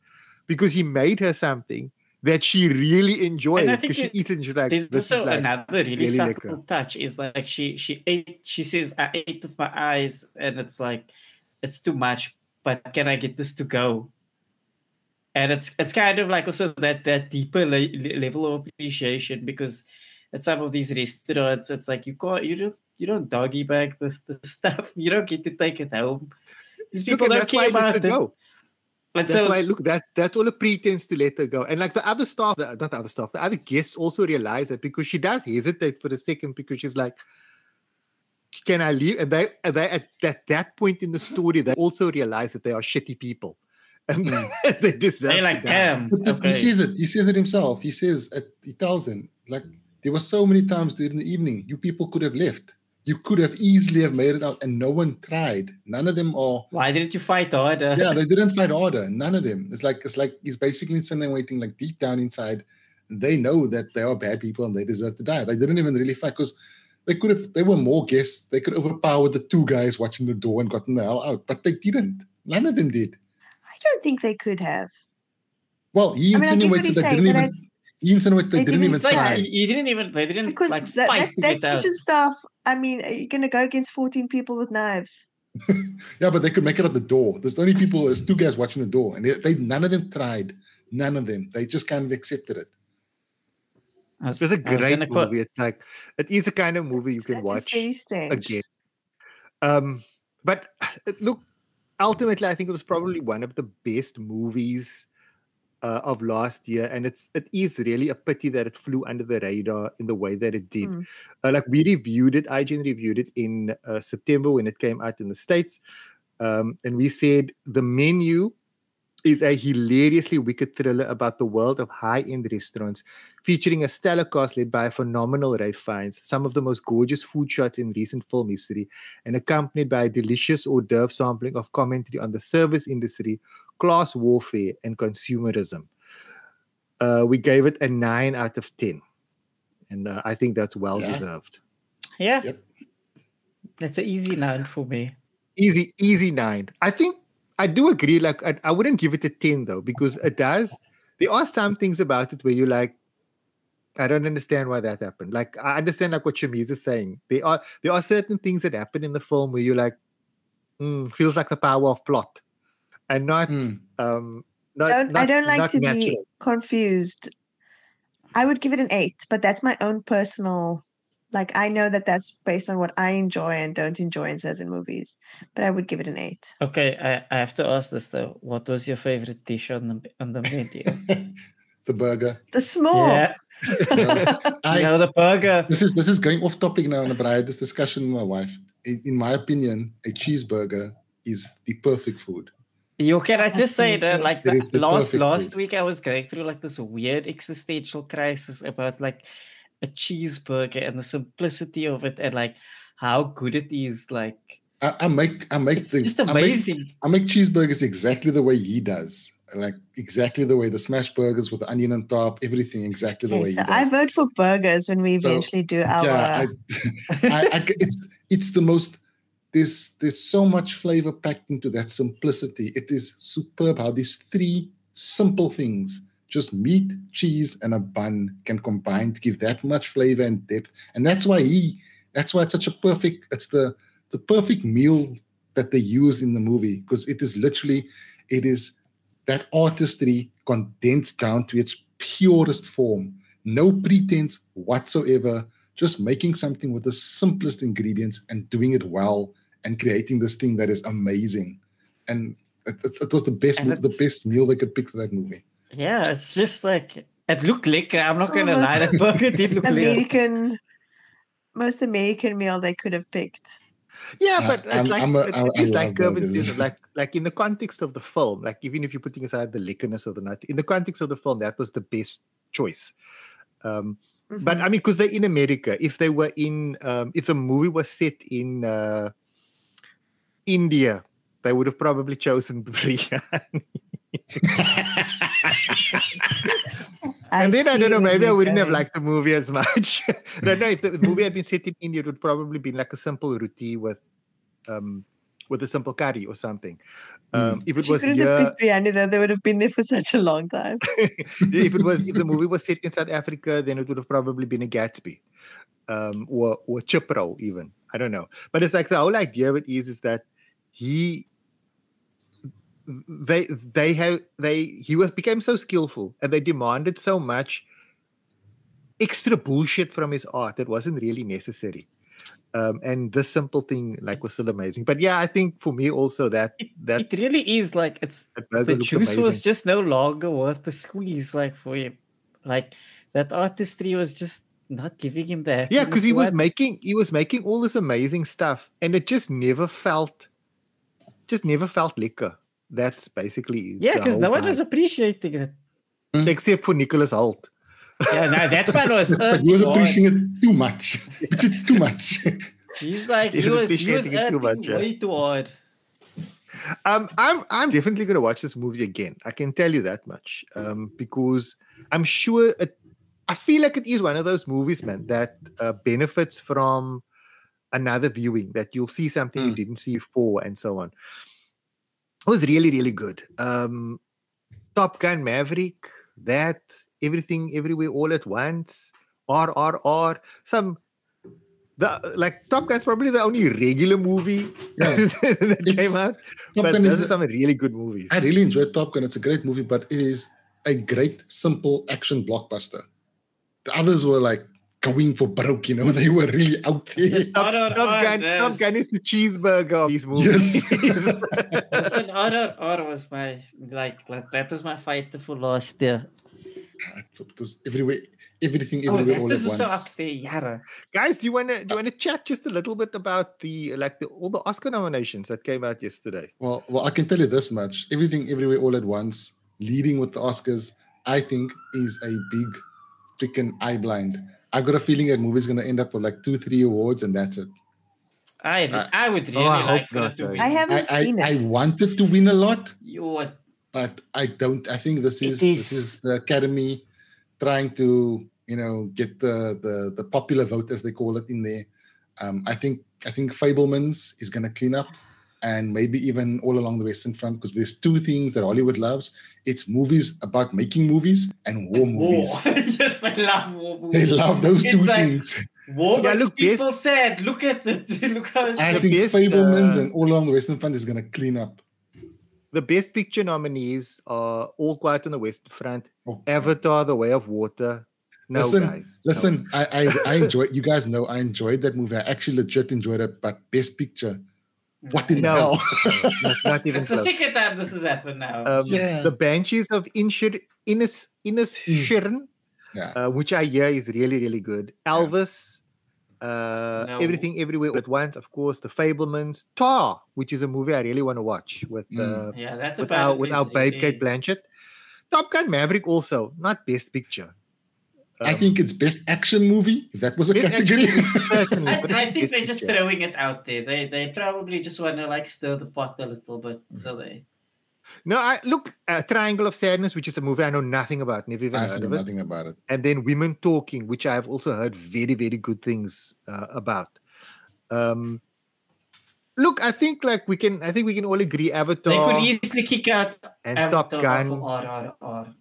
because he made her something that she really enjoys. Because she eats it and she's like, There's "This is also like." another really, really subtle lekker. touch. Is like she she ate. She says, "I ate with my eyes," and it's like it's too much. But can I get this to go? And it's it's kind of like also that that deeper le- le- level of appreciation because at some of these restaurants, it's like you can't you don't you don't doggy bag the, the stuff. You don't get to take it home. These Look, people and don't that's why care about it. go. And That's so why look, that's that's all a pretense to let her go. And like the other staff, the, not the other staff, the other guests also realize that because she does hesitate for a second because she's like, Can I leave? And they they at that, that point in the story, they also realize that they are shitty people. Hmm. And they deserve they're like, die. damn. Okay. He says it. He says it himself. He says it, he tells them like there were so many times during the evening you people could have left. You could have easily have made it out, and no one tried. None of them are. Why didn't you fight harder? Yeah, they didn't fight harder. None of them. It's like it's like he's basically sitting waiting, like deep down inside, they know that they are bad people and they deserve to die. They didn't even really fight because they could have. They were more guests. They could have overpowered the two guys watching the door and gotten the hell out, but they didn't. None of them did. I don't think they could have. Well, he I mean, I get what insinuates he's that they didn't but I- even. He insinuates they They didn't didn't even It's like try. he, he didn't even they didn't Because like that, fight that, to that get out. kitchen staff, I mean, are you going to go against 14 people with knives? Yeah, but they could make it at the door. There's only people. There's two guys watching the door, and they, they none of them tried. None of them. They just kind of accepted it. I was- It's a I was great gonna movie. It's like it is a kind of movie you can watch again. Um, but look, ultimately, I think it was probably one of the best movies uh, of last year, and it's it is really a pity that it flew under the radar in the way that it did. Mm. Uh, like we reviewed it, IGN reviewed it in uh, September when it came out in the states, um, and we said the menu is a hilariously wicked thriller about the world of high-end restaurants, featuring a stellar cast led by a phenomenal Ray Fiennes, some of the most gorgeous food shots in recent film history, and accompanied by a delicious hors d'oeuvre sampling of commentary on the service industry, class warfare, and consumerism. Uh, we gave it a nine out of ten, and uh, I think that's well Yeah. deserved. Yeah. Yep. That's an easy nine for me. Easy, easy nine. I think I do agree. Like I, I wouldn't give it a ten though because it does. There are some things about it where you're like, I don't understand why that happened. Like I understand like what Shamiz is saying. There are there are certain things that happen in the film where you're like, "Hmm, feels like the power of plot, and not Hmm. um not, Don't, I don't like not to be confused. I would give it an eight, but that's my own personal. Like I know that that's based on what I enjoy and don't enjoy and says in certain movies, but I would give it an eight. Okay, I, I have to ask this though. What was your favorite dish on the on the menu? the burger. The small. yeah, I, you know the burger. this is this is going off topic now, but I had this discussion with my wife. In, in my opinion, a cheeseburger is the perfect food. You can I just say that like It the- the last last food. week I was going through like this weird existential crisis about like a cheeseburger and the simplicity of it and like how good it is. Like I, I make I make it's things. just I make- amazing. I make cheeseburgers exactly the way he does. Like exactly the way the smash burgers with the onion on top, everything exactly the Okay, way so he does. I vote for burgers when we So, eventually do our. yeah, I, I, I, it's it's the most. There's there's so much flavor packed into that simplicity. It is superb how these three simple things just meat, cheese, and a bun can combine to give that much flavor and depth. And that's why he that's why it's such a perfect it's the the perfect meal that they use in the movie because it is literally it is that artistry condensed down to its purest form. No pretense whatsoever just making something with the simplest ingredients and doing it well and creating this thing that is amazing. And it, it, it was the best the best meal they could pick for that movie Yeah, it's just like it looked lekker. I'm not It's gonna lie, that burger did look lekker. American, most American meal they could have picked. Yeah, Uh, but it's I'm- like I'm a- it- I- it is like Gerben burgers. like like in the context of the film, like even if you're putting aside the liquorness of the night, in the context of the film, that was the best choice. Um, but Mhm. I mean, because they're in America, if they were in, um, if the movie was set in uh, India, they would have probably chosen biryani. and then I don't know, maybe I wouldn't have liked the movie as much. I don't know if the movie had been set in India, it would probably been like a simple roti with um with a simple curry or something. Um, if it She was couldn't here, have picked biryani though. They would have been there for such a long time. if it was if the movie was set in South Africa, then it would have probably been a Gatsby, um, or or chip roll even. I don't know, but it's like the whole idea of it is is that he they they have they he was became so skillful and they demanded so much extra bullshit from his art that wasn't really necessary. Um, and this simple thing like was still amazing. But yeah, I think for me also that It, that, it really is like it's the juice was just no longer worth the squeeze. Like for him, like that artistry was just not giving him that. Yeah, because he was making he was making all this amazing stuff, and it just never felt, just never felt liquor. That's basically Yeah, because no one was appreciating it. except for Nicholas Hoult. Yeah, no, that one was. but he was appreciating it too much It's too much He's like He he was was he was appreciating it too much, yeah. way too hard. Um, I'm I'm definitely gonna watch this movie again. I can tell you that much. Um, because I'm sure it. I feel like it is one of those movies, man, that uh, benefits from another viewing. That you'll see something you Mm. didn't see before, and so on. It was really really good. Um, Top Gun Maverick, that everything everywhere all at once. RRR, some. The, like Top Gun's probably the only regular movie Yeah. that came out. Top but Gun those is some really good movies. I really enjoyed Top Gun. It's a great movie, but it is a great, simple action blockbuster. The others were like going for broke, you know, they were really out there. Top, Top Gun, Top Gun is the cheeseburger of these movies. Yes. Listen, RRR was my like, like that was my fight for last year. It was everywhere, everything, Oh, everywhere that all is at once. up there, Yara. Guys, do you want to do you want to chat just a little bit about the like the all the Oscar nominations that came out yesterday? Well, well, I can tell you this much: everything, everywhere, all at once, leading with the Oscars, I think is a big freaking eye blind. I got a feeling that movie's gonna end up with like two, three awards, and that's it. I Uh, I would really Oh, I like hope not, to win. I I, haven't I, seen it. I wanted to win a lot, You what? but I don't. I think this is this is- is the Academy trying to you know get the the the popular vote as they call it in there. Um, I think I think Fabelmans is going to clean up, and maybe even all along the Western Front because there's two things that Hollywood loves: it's movies about making movies and war movies. War. yes, I love war movies. They love those It's two like- things. War Yeah, makes look, best- people sad. Look at it. Look how it's I the think best, Fabelmans uh, and all along the Western Front is going to clean up. The best picture nominees are All Quiet on the Western Front, Oh, Avatar: The Way of Water. No, listen, guys. no. listen. I, I I enjoy. You guys know I enjoyed that movie. I actually legit enjoyed it. But Best Picture, what in No. hell? not, not even It's the close. second time this has happened now. Um, Yeah. The Banshees of Inshir, Innis Innis Shirin, Yeah. uh, which I hear is really really good. Elvis, uh, No. Everything Everywhere at Once, of course. The Fabelmans, Tar, which is a movie I really want to watch with Mm. uh, yeah, that with our with our babe Cate Blanchett. Top Gun Maverick also not Best Picture. I Um, think it's Best Action Movie. If that was a category. Action certainly, I, but I think they're just Picture. throwing it out there. They they probably just want to like stir the pot a little bit. So they No, I look uh, Triangle of Sadness, which is a movie I know nothing about, never even I heard know of it. nothing about it. and then Women Talking, which I have also heard very, very good things uh, about. Um, look, I think like we can, I think we can all agree they could Avatar easily kick out and Top Avatar Gun. for RRR.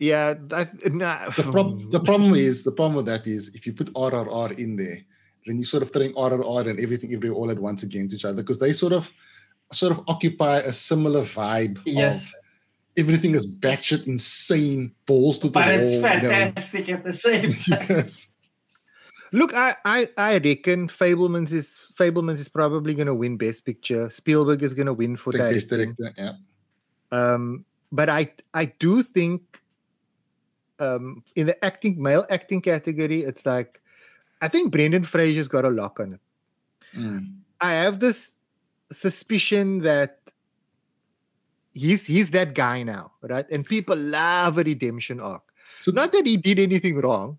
Yeah, that nah, The, prob- the problem is the problem with that is if you put RRR in there, then you sort of throwing RRR and everything every all at once against each other because they sort of sort of occupy a similar vibe. of Yes, everything is batshit insane, balls to the but wall. it's you know. fantastic at the same time. yes. Look, I, I, I reckon Fabelmans is Fabelmans is probably going to win Best Picture. Spielberg is going to win for The best director. Yeah. Um, but I I do think um, in the acting male acting category, it's like I think Brendan Fraser's got a lock on it. Mm. I have this suspicion that he's he's that guy now, right? And people love a redemption arc. So Not that he did anything wrong,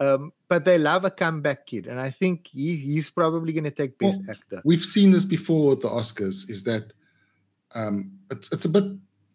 um, but they love a comeback kid, and I think he, he's probably going to take best Well, actor. we've seen this before with the Oscars, is that um, it's it's a bit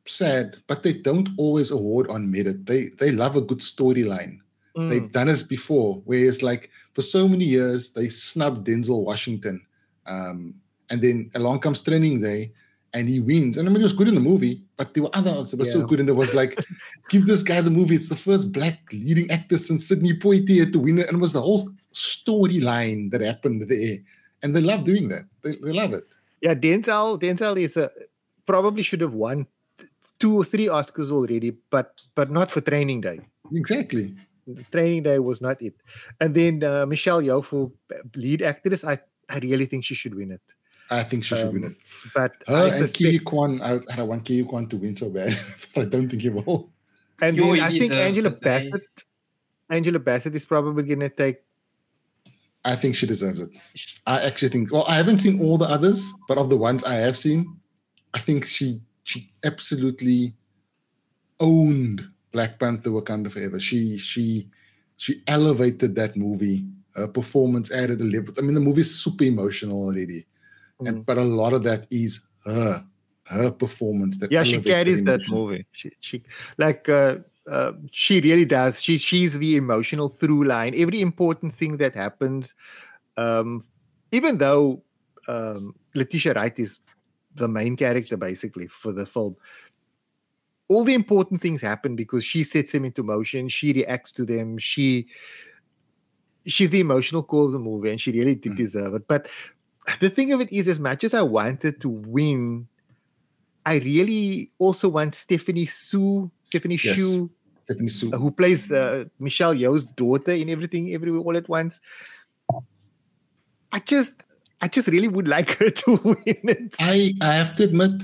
sad, but they don't always award on merit. They they love a good storyline. Mm, They've done this before, where it's like for so many years they snubbed Denzel Washington, um, and then along comes Training Day, and he wins. And I mean, he was good in the movie, but there were other ones that were so good, and it was like, give this guy the movie. It's the first black leading actor since Sidney Poitier to win it, and it was the whole storyline that happened there, and they love doing that. They, they love it. Yeah, Denzel Denzel is a probably should have won two or three Oscars already, but but not for Training Day. Exactly. Training Day was not it. And then uh, Michelle Yeoh for lead actress, I I really think she should win it. I think she should win Um, it. But Her I and suspect, Ke Huy Quan, I, I want Ke Huy Quan to win so bad, but I don't think he will. and then he I think deserves Angela it, eh? Bassett. Angela Bassett is probably going to take. I think she deserves it. I actually think. Well, I haven't seen all the others, but of the ones I have seen, I think she she absolutely owned Black Panther: Wakanda Forever. She she she elevated that movie. Her performance added a level. I mean, the movie is super emotional already, and Mm. but a lot of that is her her performance. That Yeah, she carries that movie. She she like uh, uh, she really does. She's she's the emotional through line. Every important thing that happens, um, even though um, Letitia Wright is the main character basically for the film. All the important things happen because she sets them into motion. She reacts to them. She she's the emotional core of the movie, and she really did Mhm. deserve it. But the thing of it is, as much as I wanted to win, I really also want Stephanie Sue, Stephanie Yes. Shu, Stephanie Su. uh, who plays uh, Michelle Yeoh's daughter in everything, everywhere, all at once. I just, I just really would like her to win it. I I have to admit,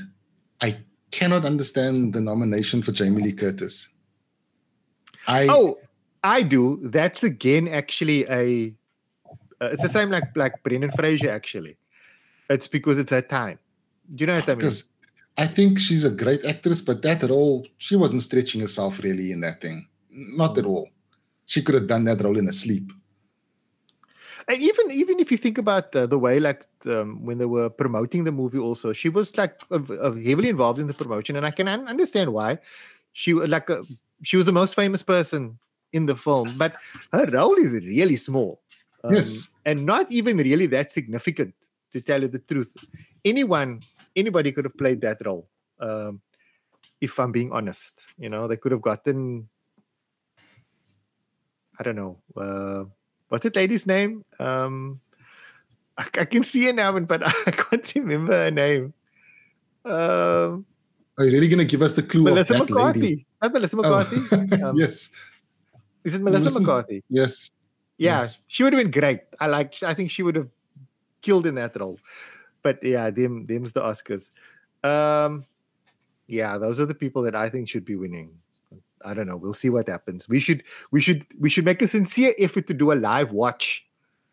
I cannot understand the nomination for Jamie Lee Curtis. I Oh, I do. That's again actually a. Uh, it's the same like like Brendan Fraser actually. It's because it's her time. Do you know what I mean? because I think she's a great actress, but that role she wasn't stretching herself really in that thing. Not at all. She could have done that role in a sleep. And even even if you think about the, the way like um, when they were promoting the movie also she was like uh, uh, heavily involved in the promotion and i can un- understand why. She like uh, she was the most famous person in the film but her role is really small. Um, Yes. and not even really that significant to tell you the truth. Anyone anybody could have played that role um, if i'm being honest. You know they could have gotten i don't know uh, what's that lady's name? Um, I, I can see her now, but I can't remember her name. Um, Are you really going to give us the clue Melissa of that McCarthy. lady? Not Melissa Oh, McCarthy. Um, yes, Is it Melissa Melissa- McCarthy? yes. Yeah, yes. she would have been great. I like. I think she would have killed in that role. But yeah, them them's the Oscars. Um, yeah, those are the people that I think should be winning. I don't know. We'll see what happens. We should we should we should make a sincere effort to do a live watch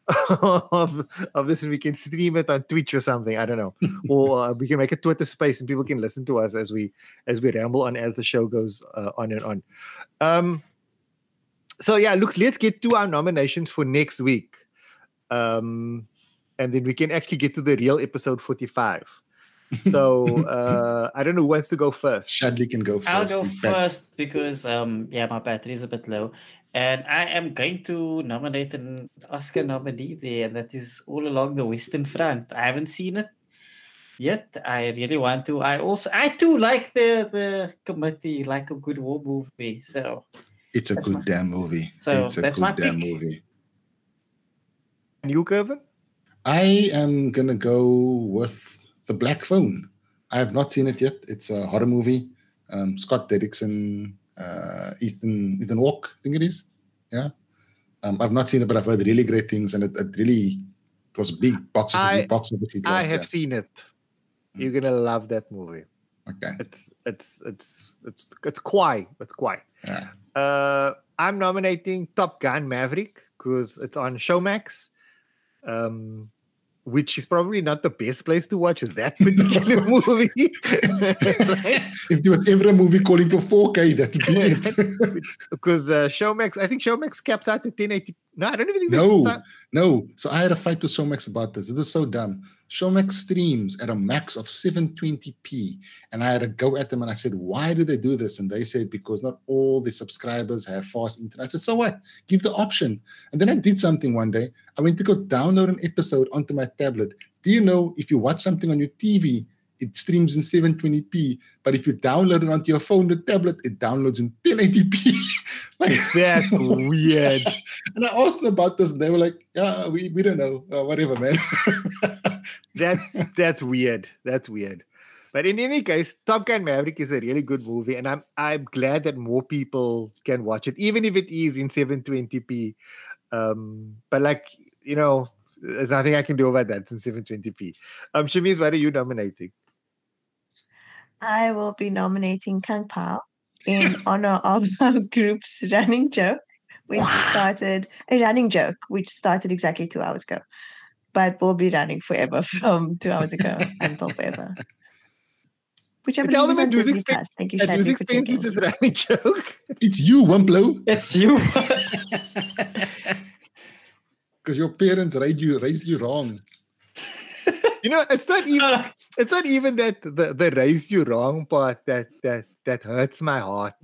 of of this, and we can stream it on Twitch or something. I don't know, or uh, we can make a Twitter space, and people can listen to us as we as we ramble on as the show goes uh, on and on. Um, so yeah, look, let's get to our nominations for next week, um, and then we can actually get to the real episode forty-five. So uh, I don't know where to go first. Shadley can go 1st I'll go first because um yeah my battery is a bit low, and I am going to nominate an Oscar nominee there, and that is All Along the Western Front. I haven't seen it, yet. I really want to. I also I too like the the committee, like a good war movie. So It's a good my- damn movie. So, it's a that's good my damn pick. movie. And you, Kervyn? I am gonna go with the Black Phone. I have not seen it yet. It's a horror movie. Um, Scott Derrickson, uh, Ethan Ethan Hawke, I think it is. Yeah. Um, I've not seen it, but I've heard really great things, and it, it really it was big box. I- box office I have seen it. Mm. You're gonna love that movie. Okay. It's it's it's it's it's quite it's quite. Yeah. Uh, I'm nominating Top Gun Maverick because it's on Showmax, um, which is probably not the best place to watch that particular movie. Right? if there was ever a movie calling for 4K, that would be it. Because uh, Showmax, I think Showmax caps out at 1080. No, I don't even think No. no. So I had a fight with Showmax about this. This is so dumb. Showmax streams at a max of 720p. And I had to go at them and I said, why do they do this? And they said, because not all the subscribers have fast internet. I said, so what? Give the option. And then I did something one day. I went to go download an episode onto my tablet. Do you know if you watch something on your TV, it streams in 720p, but if you download it onto your phone, the tablet, it downloads in 1080p. like, that weird. and I asked them about this, and they were like, "Yeah, we, we don't know, uh, whatever, man." that that's weird. That's weird. But in any case, Top Gun Maverick is a really good movie, and I'm I'm glad that more people can watch it, even if it is in 720p. Um, but like you know, there's nothing I can do about that. In 720p. Um, Shamiz, what are you nominating? I will be nominating Kung Pow in honor of our group's running joke, which started a running joke, which started exactly two hours ago, but will be running forever from two hours ago until forever. Which I Tell believe is them on at whose Disney Plus. Thank you, At whose Shadley, expense is this running joke? it's you, one blow. it's you. because your parents raised you raised you wrong. You know, it's not even it's not even that the, the raised you wrong part that that that hurts my heart.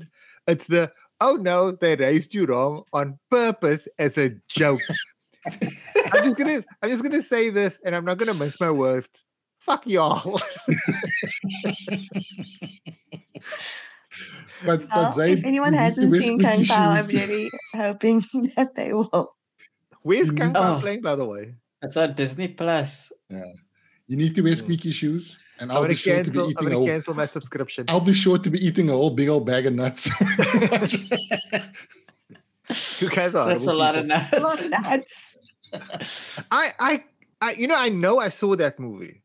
It's the oh no, they raised you wrong on purpose as a joke. I'm just gonna I'm just gonna say this and I'm not gonna miss my words. Fuck y'all. But, Well, but Zaid, if anyone you need to hasn't seen squeaky Kung Pow, I'm really hoping that they will. Where's You Kung Pow Oh. playing, by the way? it's on Disney Plus. You need to wear Mm. squeaky shoes, and I'm I'll gonna be sure to be cancel I'm gonna whole, cancel my subscription. I'll be sure to be eating a whole big old bag of nuts. You guys are That's a horrible lot of nuts. A lot of nuts. I, I, I, you know, I know I saw that movie.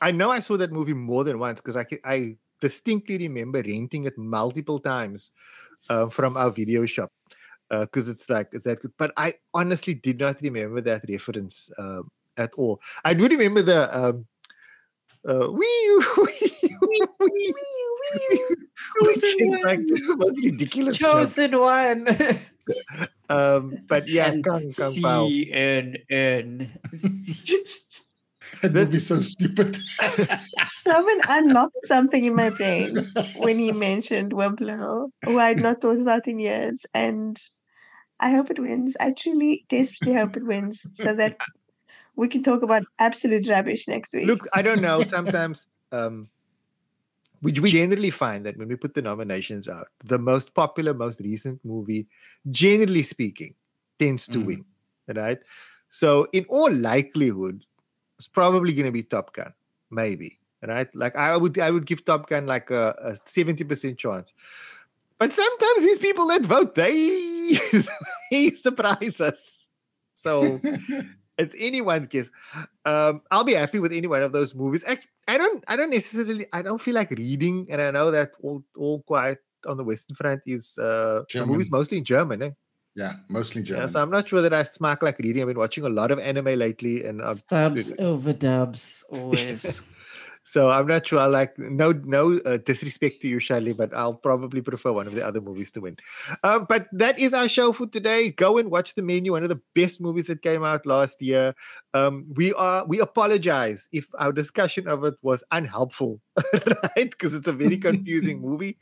I know I saw that movie more than once because I, I distinctly remember renting it multiple times uh, from our video shop because it's like it's that good. But I honestly did not remember that reference um, at all. I do remember the um, uh, wee, wee, wee, wee, which is like just the most ridiculous. joke. Chosen one. Um, but yeah, and Kung, Kung Pow. CNN. that would be so stupid. Someone unlocked something in my brain when he mentioned Wimp Lo, who I'd not thought about in years. And I hope it wins. I truly desperately hope it wins so that we can talk about absolute rubbish next week. Look, I don't know. Sometimes um, we, we generally find that when we put the nominations out, the most popular, most recent movie, generally speaking, tends to Mm. win. Right? So, in all likelihood, it's probably going to be Top Gun, maybe. Right? Like I would, I would give Top Gun like a, a 70% chance. But sometimes these people that vote, they, they surprise us. So it's anyone's guess. Um, I'll be happy with any one of those movies. I, I don't I don't necessarily I don't feel like reading, and I know that all all quiet on the Western Front is uh the movies mostly in German. Eh? yeah, mostly Yeah, German. so I'm not sure that I smack like reading. I've been watching a lot of anime lately, and I'm, Subs over dubs always. so I'm not sure. I like no no uh, disrespect to you, Shirley, but I'll probably prefer one of the other movies to win. Um, but that is our show for today. Go and watch the menu. One of the best movies that came out last year. Um, we are we apologize if our discussion of it was unhelpful, right? Because it's a very confusing movie,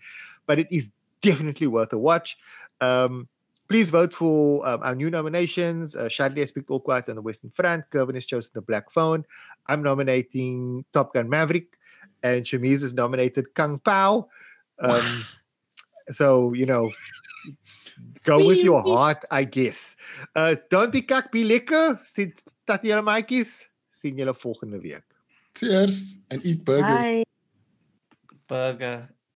but it is definitely worth a watch. Um, please vote for um, our new nominations. Uh, Shadley has picked All Quiet on the Western Front. Kervyn has chosen The Black Phone. I'm nominating Top Gun Maverick. And Shamiz has nominated Kung Pow. Um, so, you know, go with your heart, I guess. Uh, don't be kak, be lekker. Sit dat julle maatjies. Sien julle volgende week. Cheers and eat burgers. Bye. Burger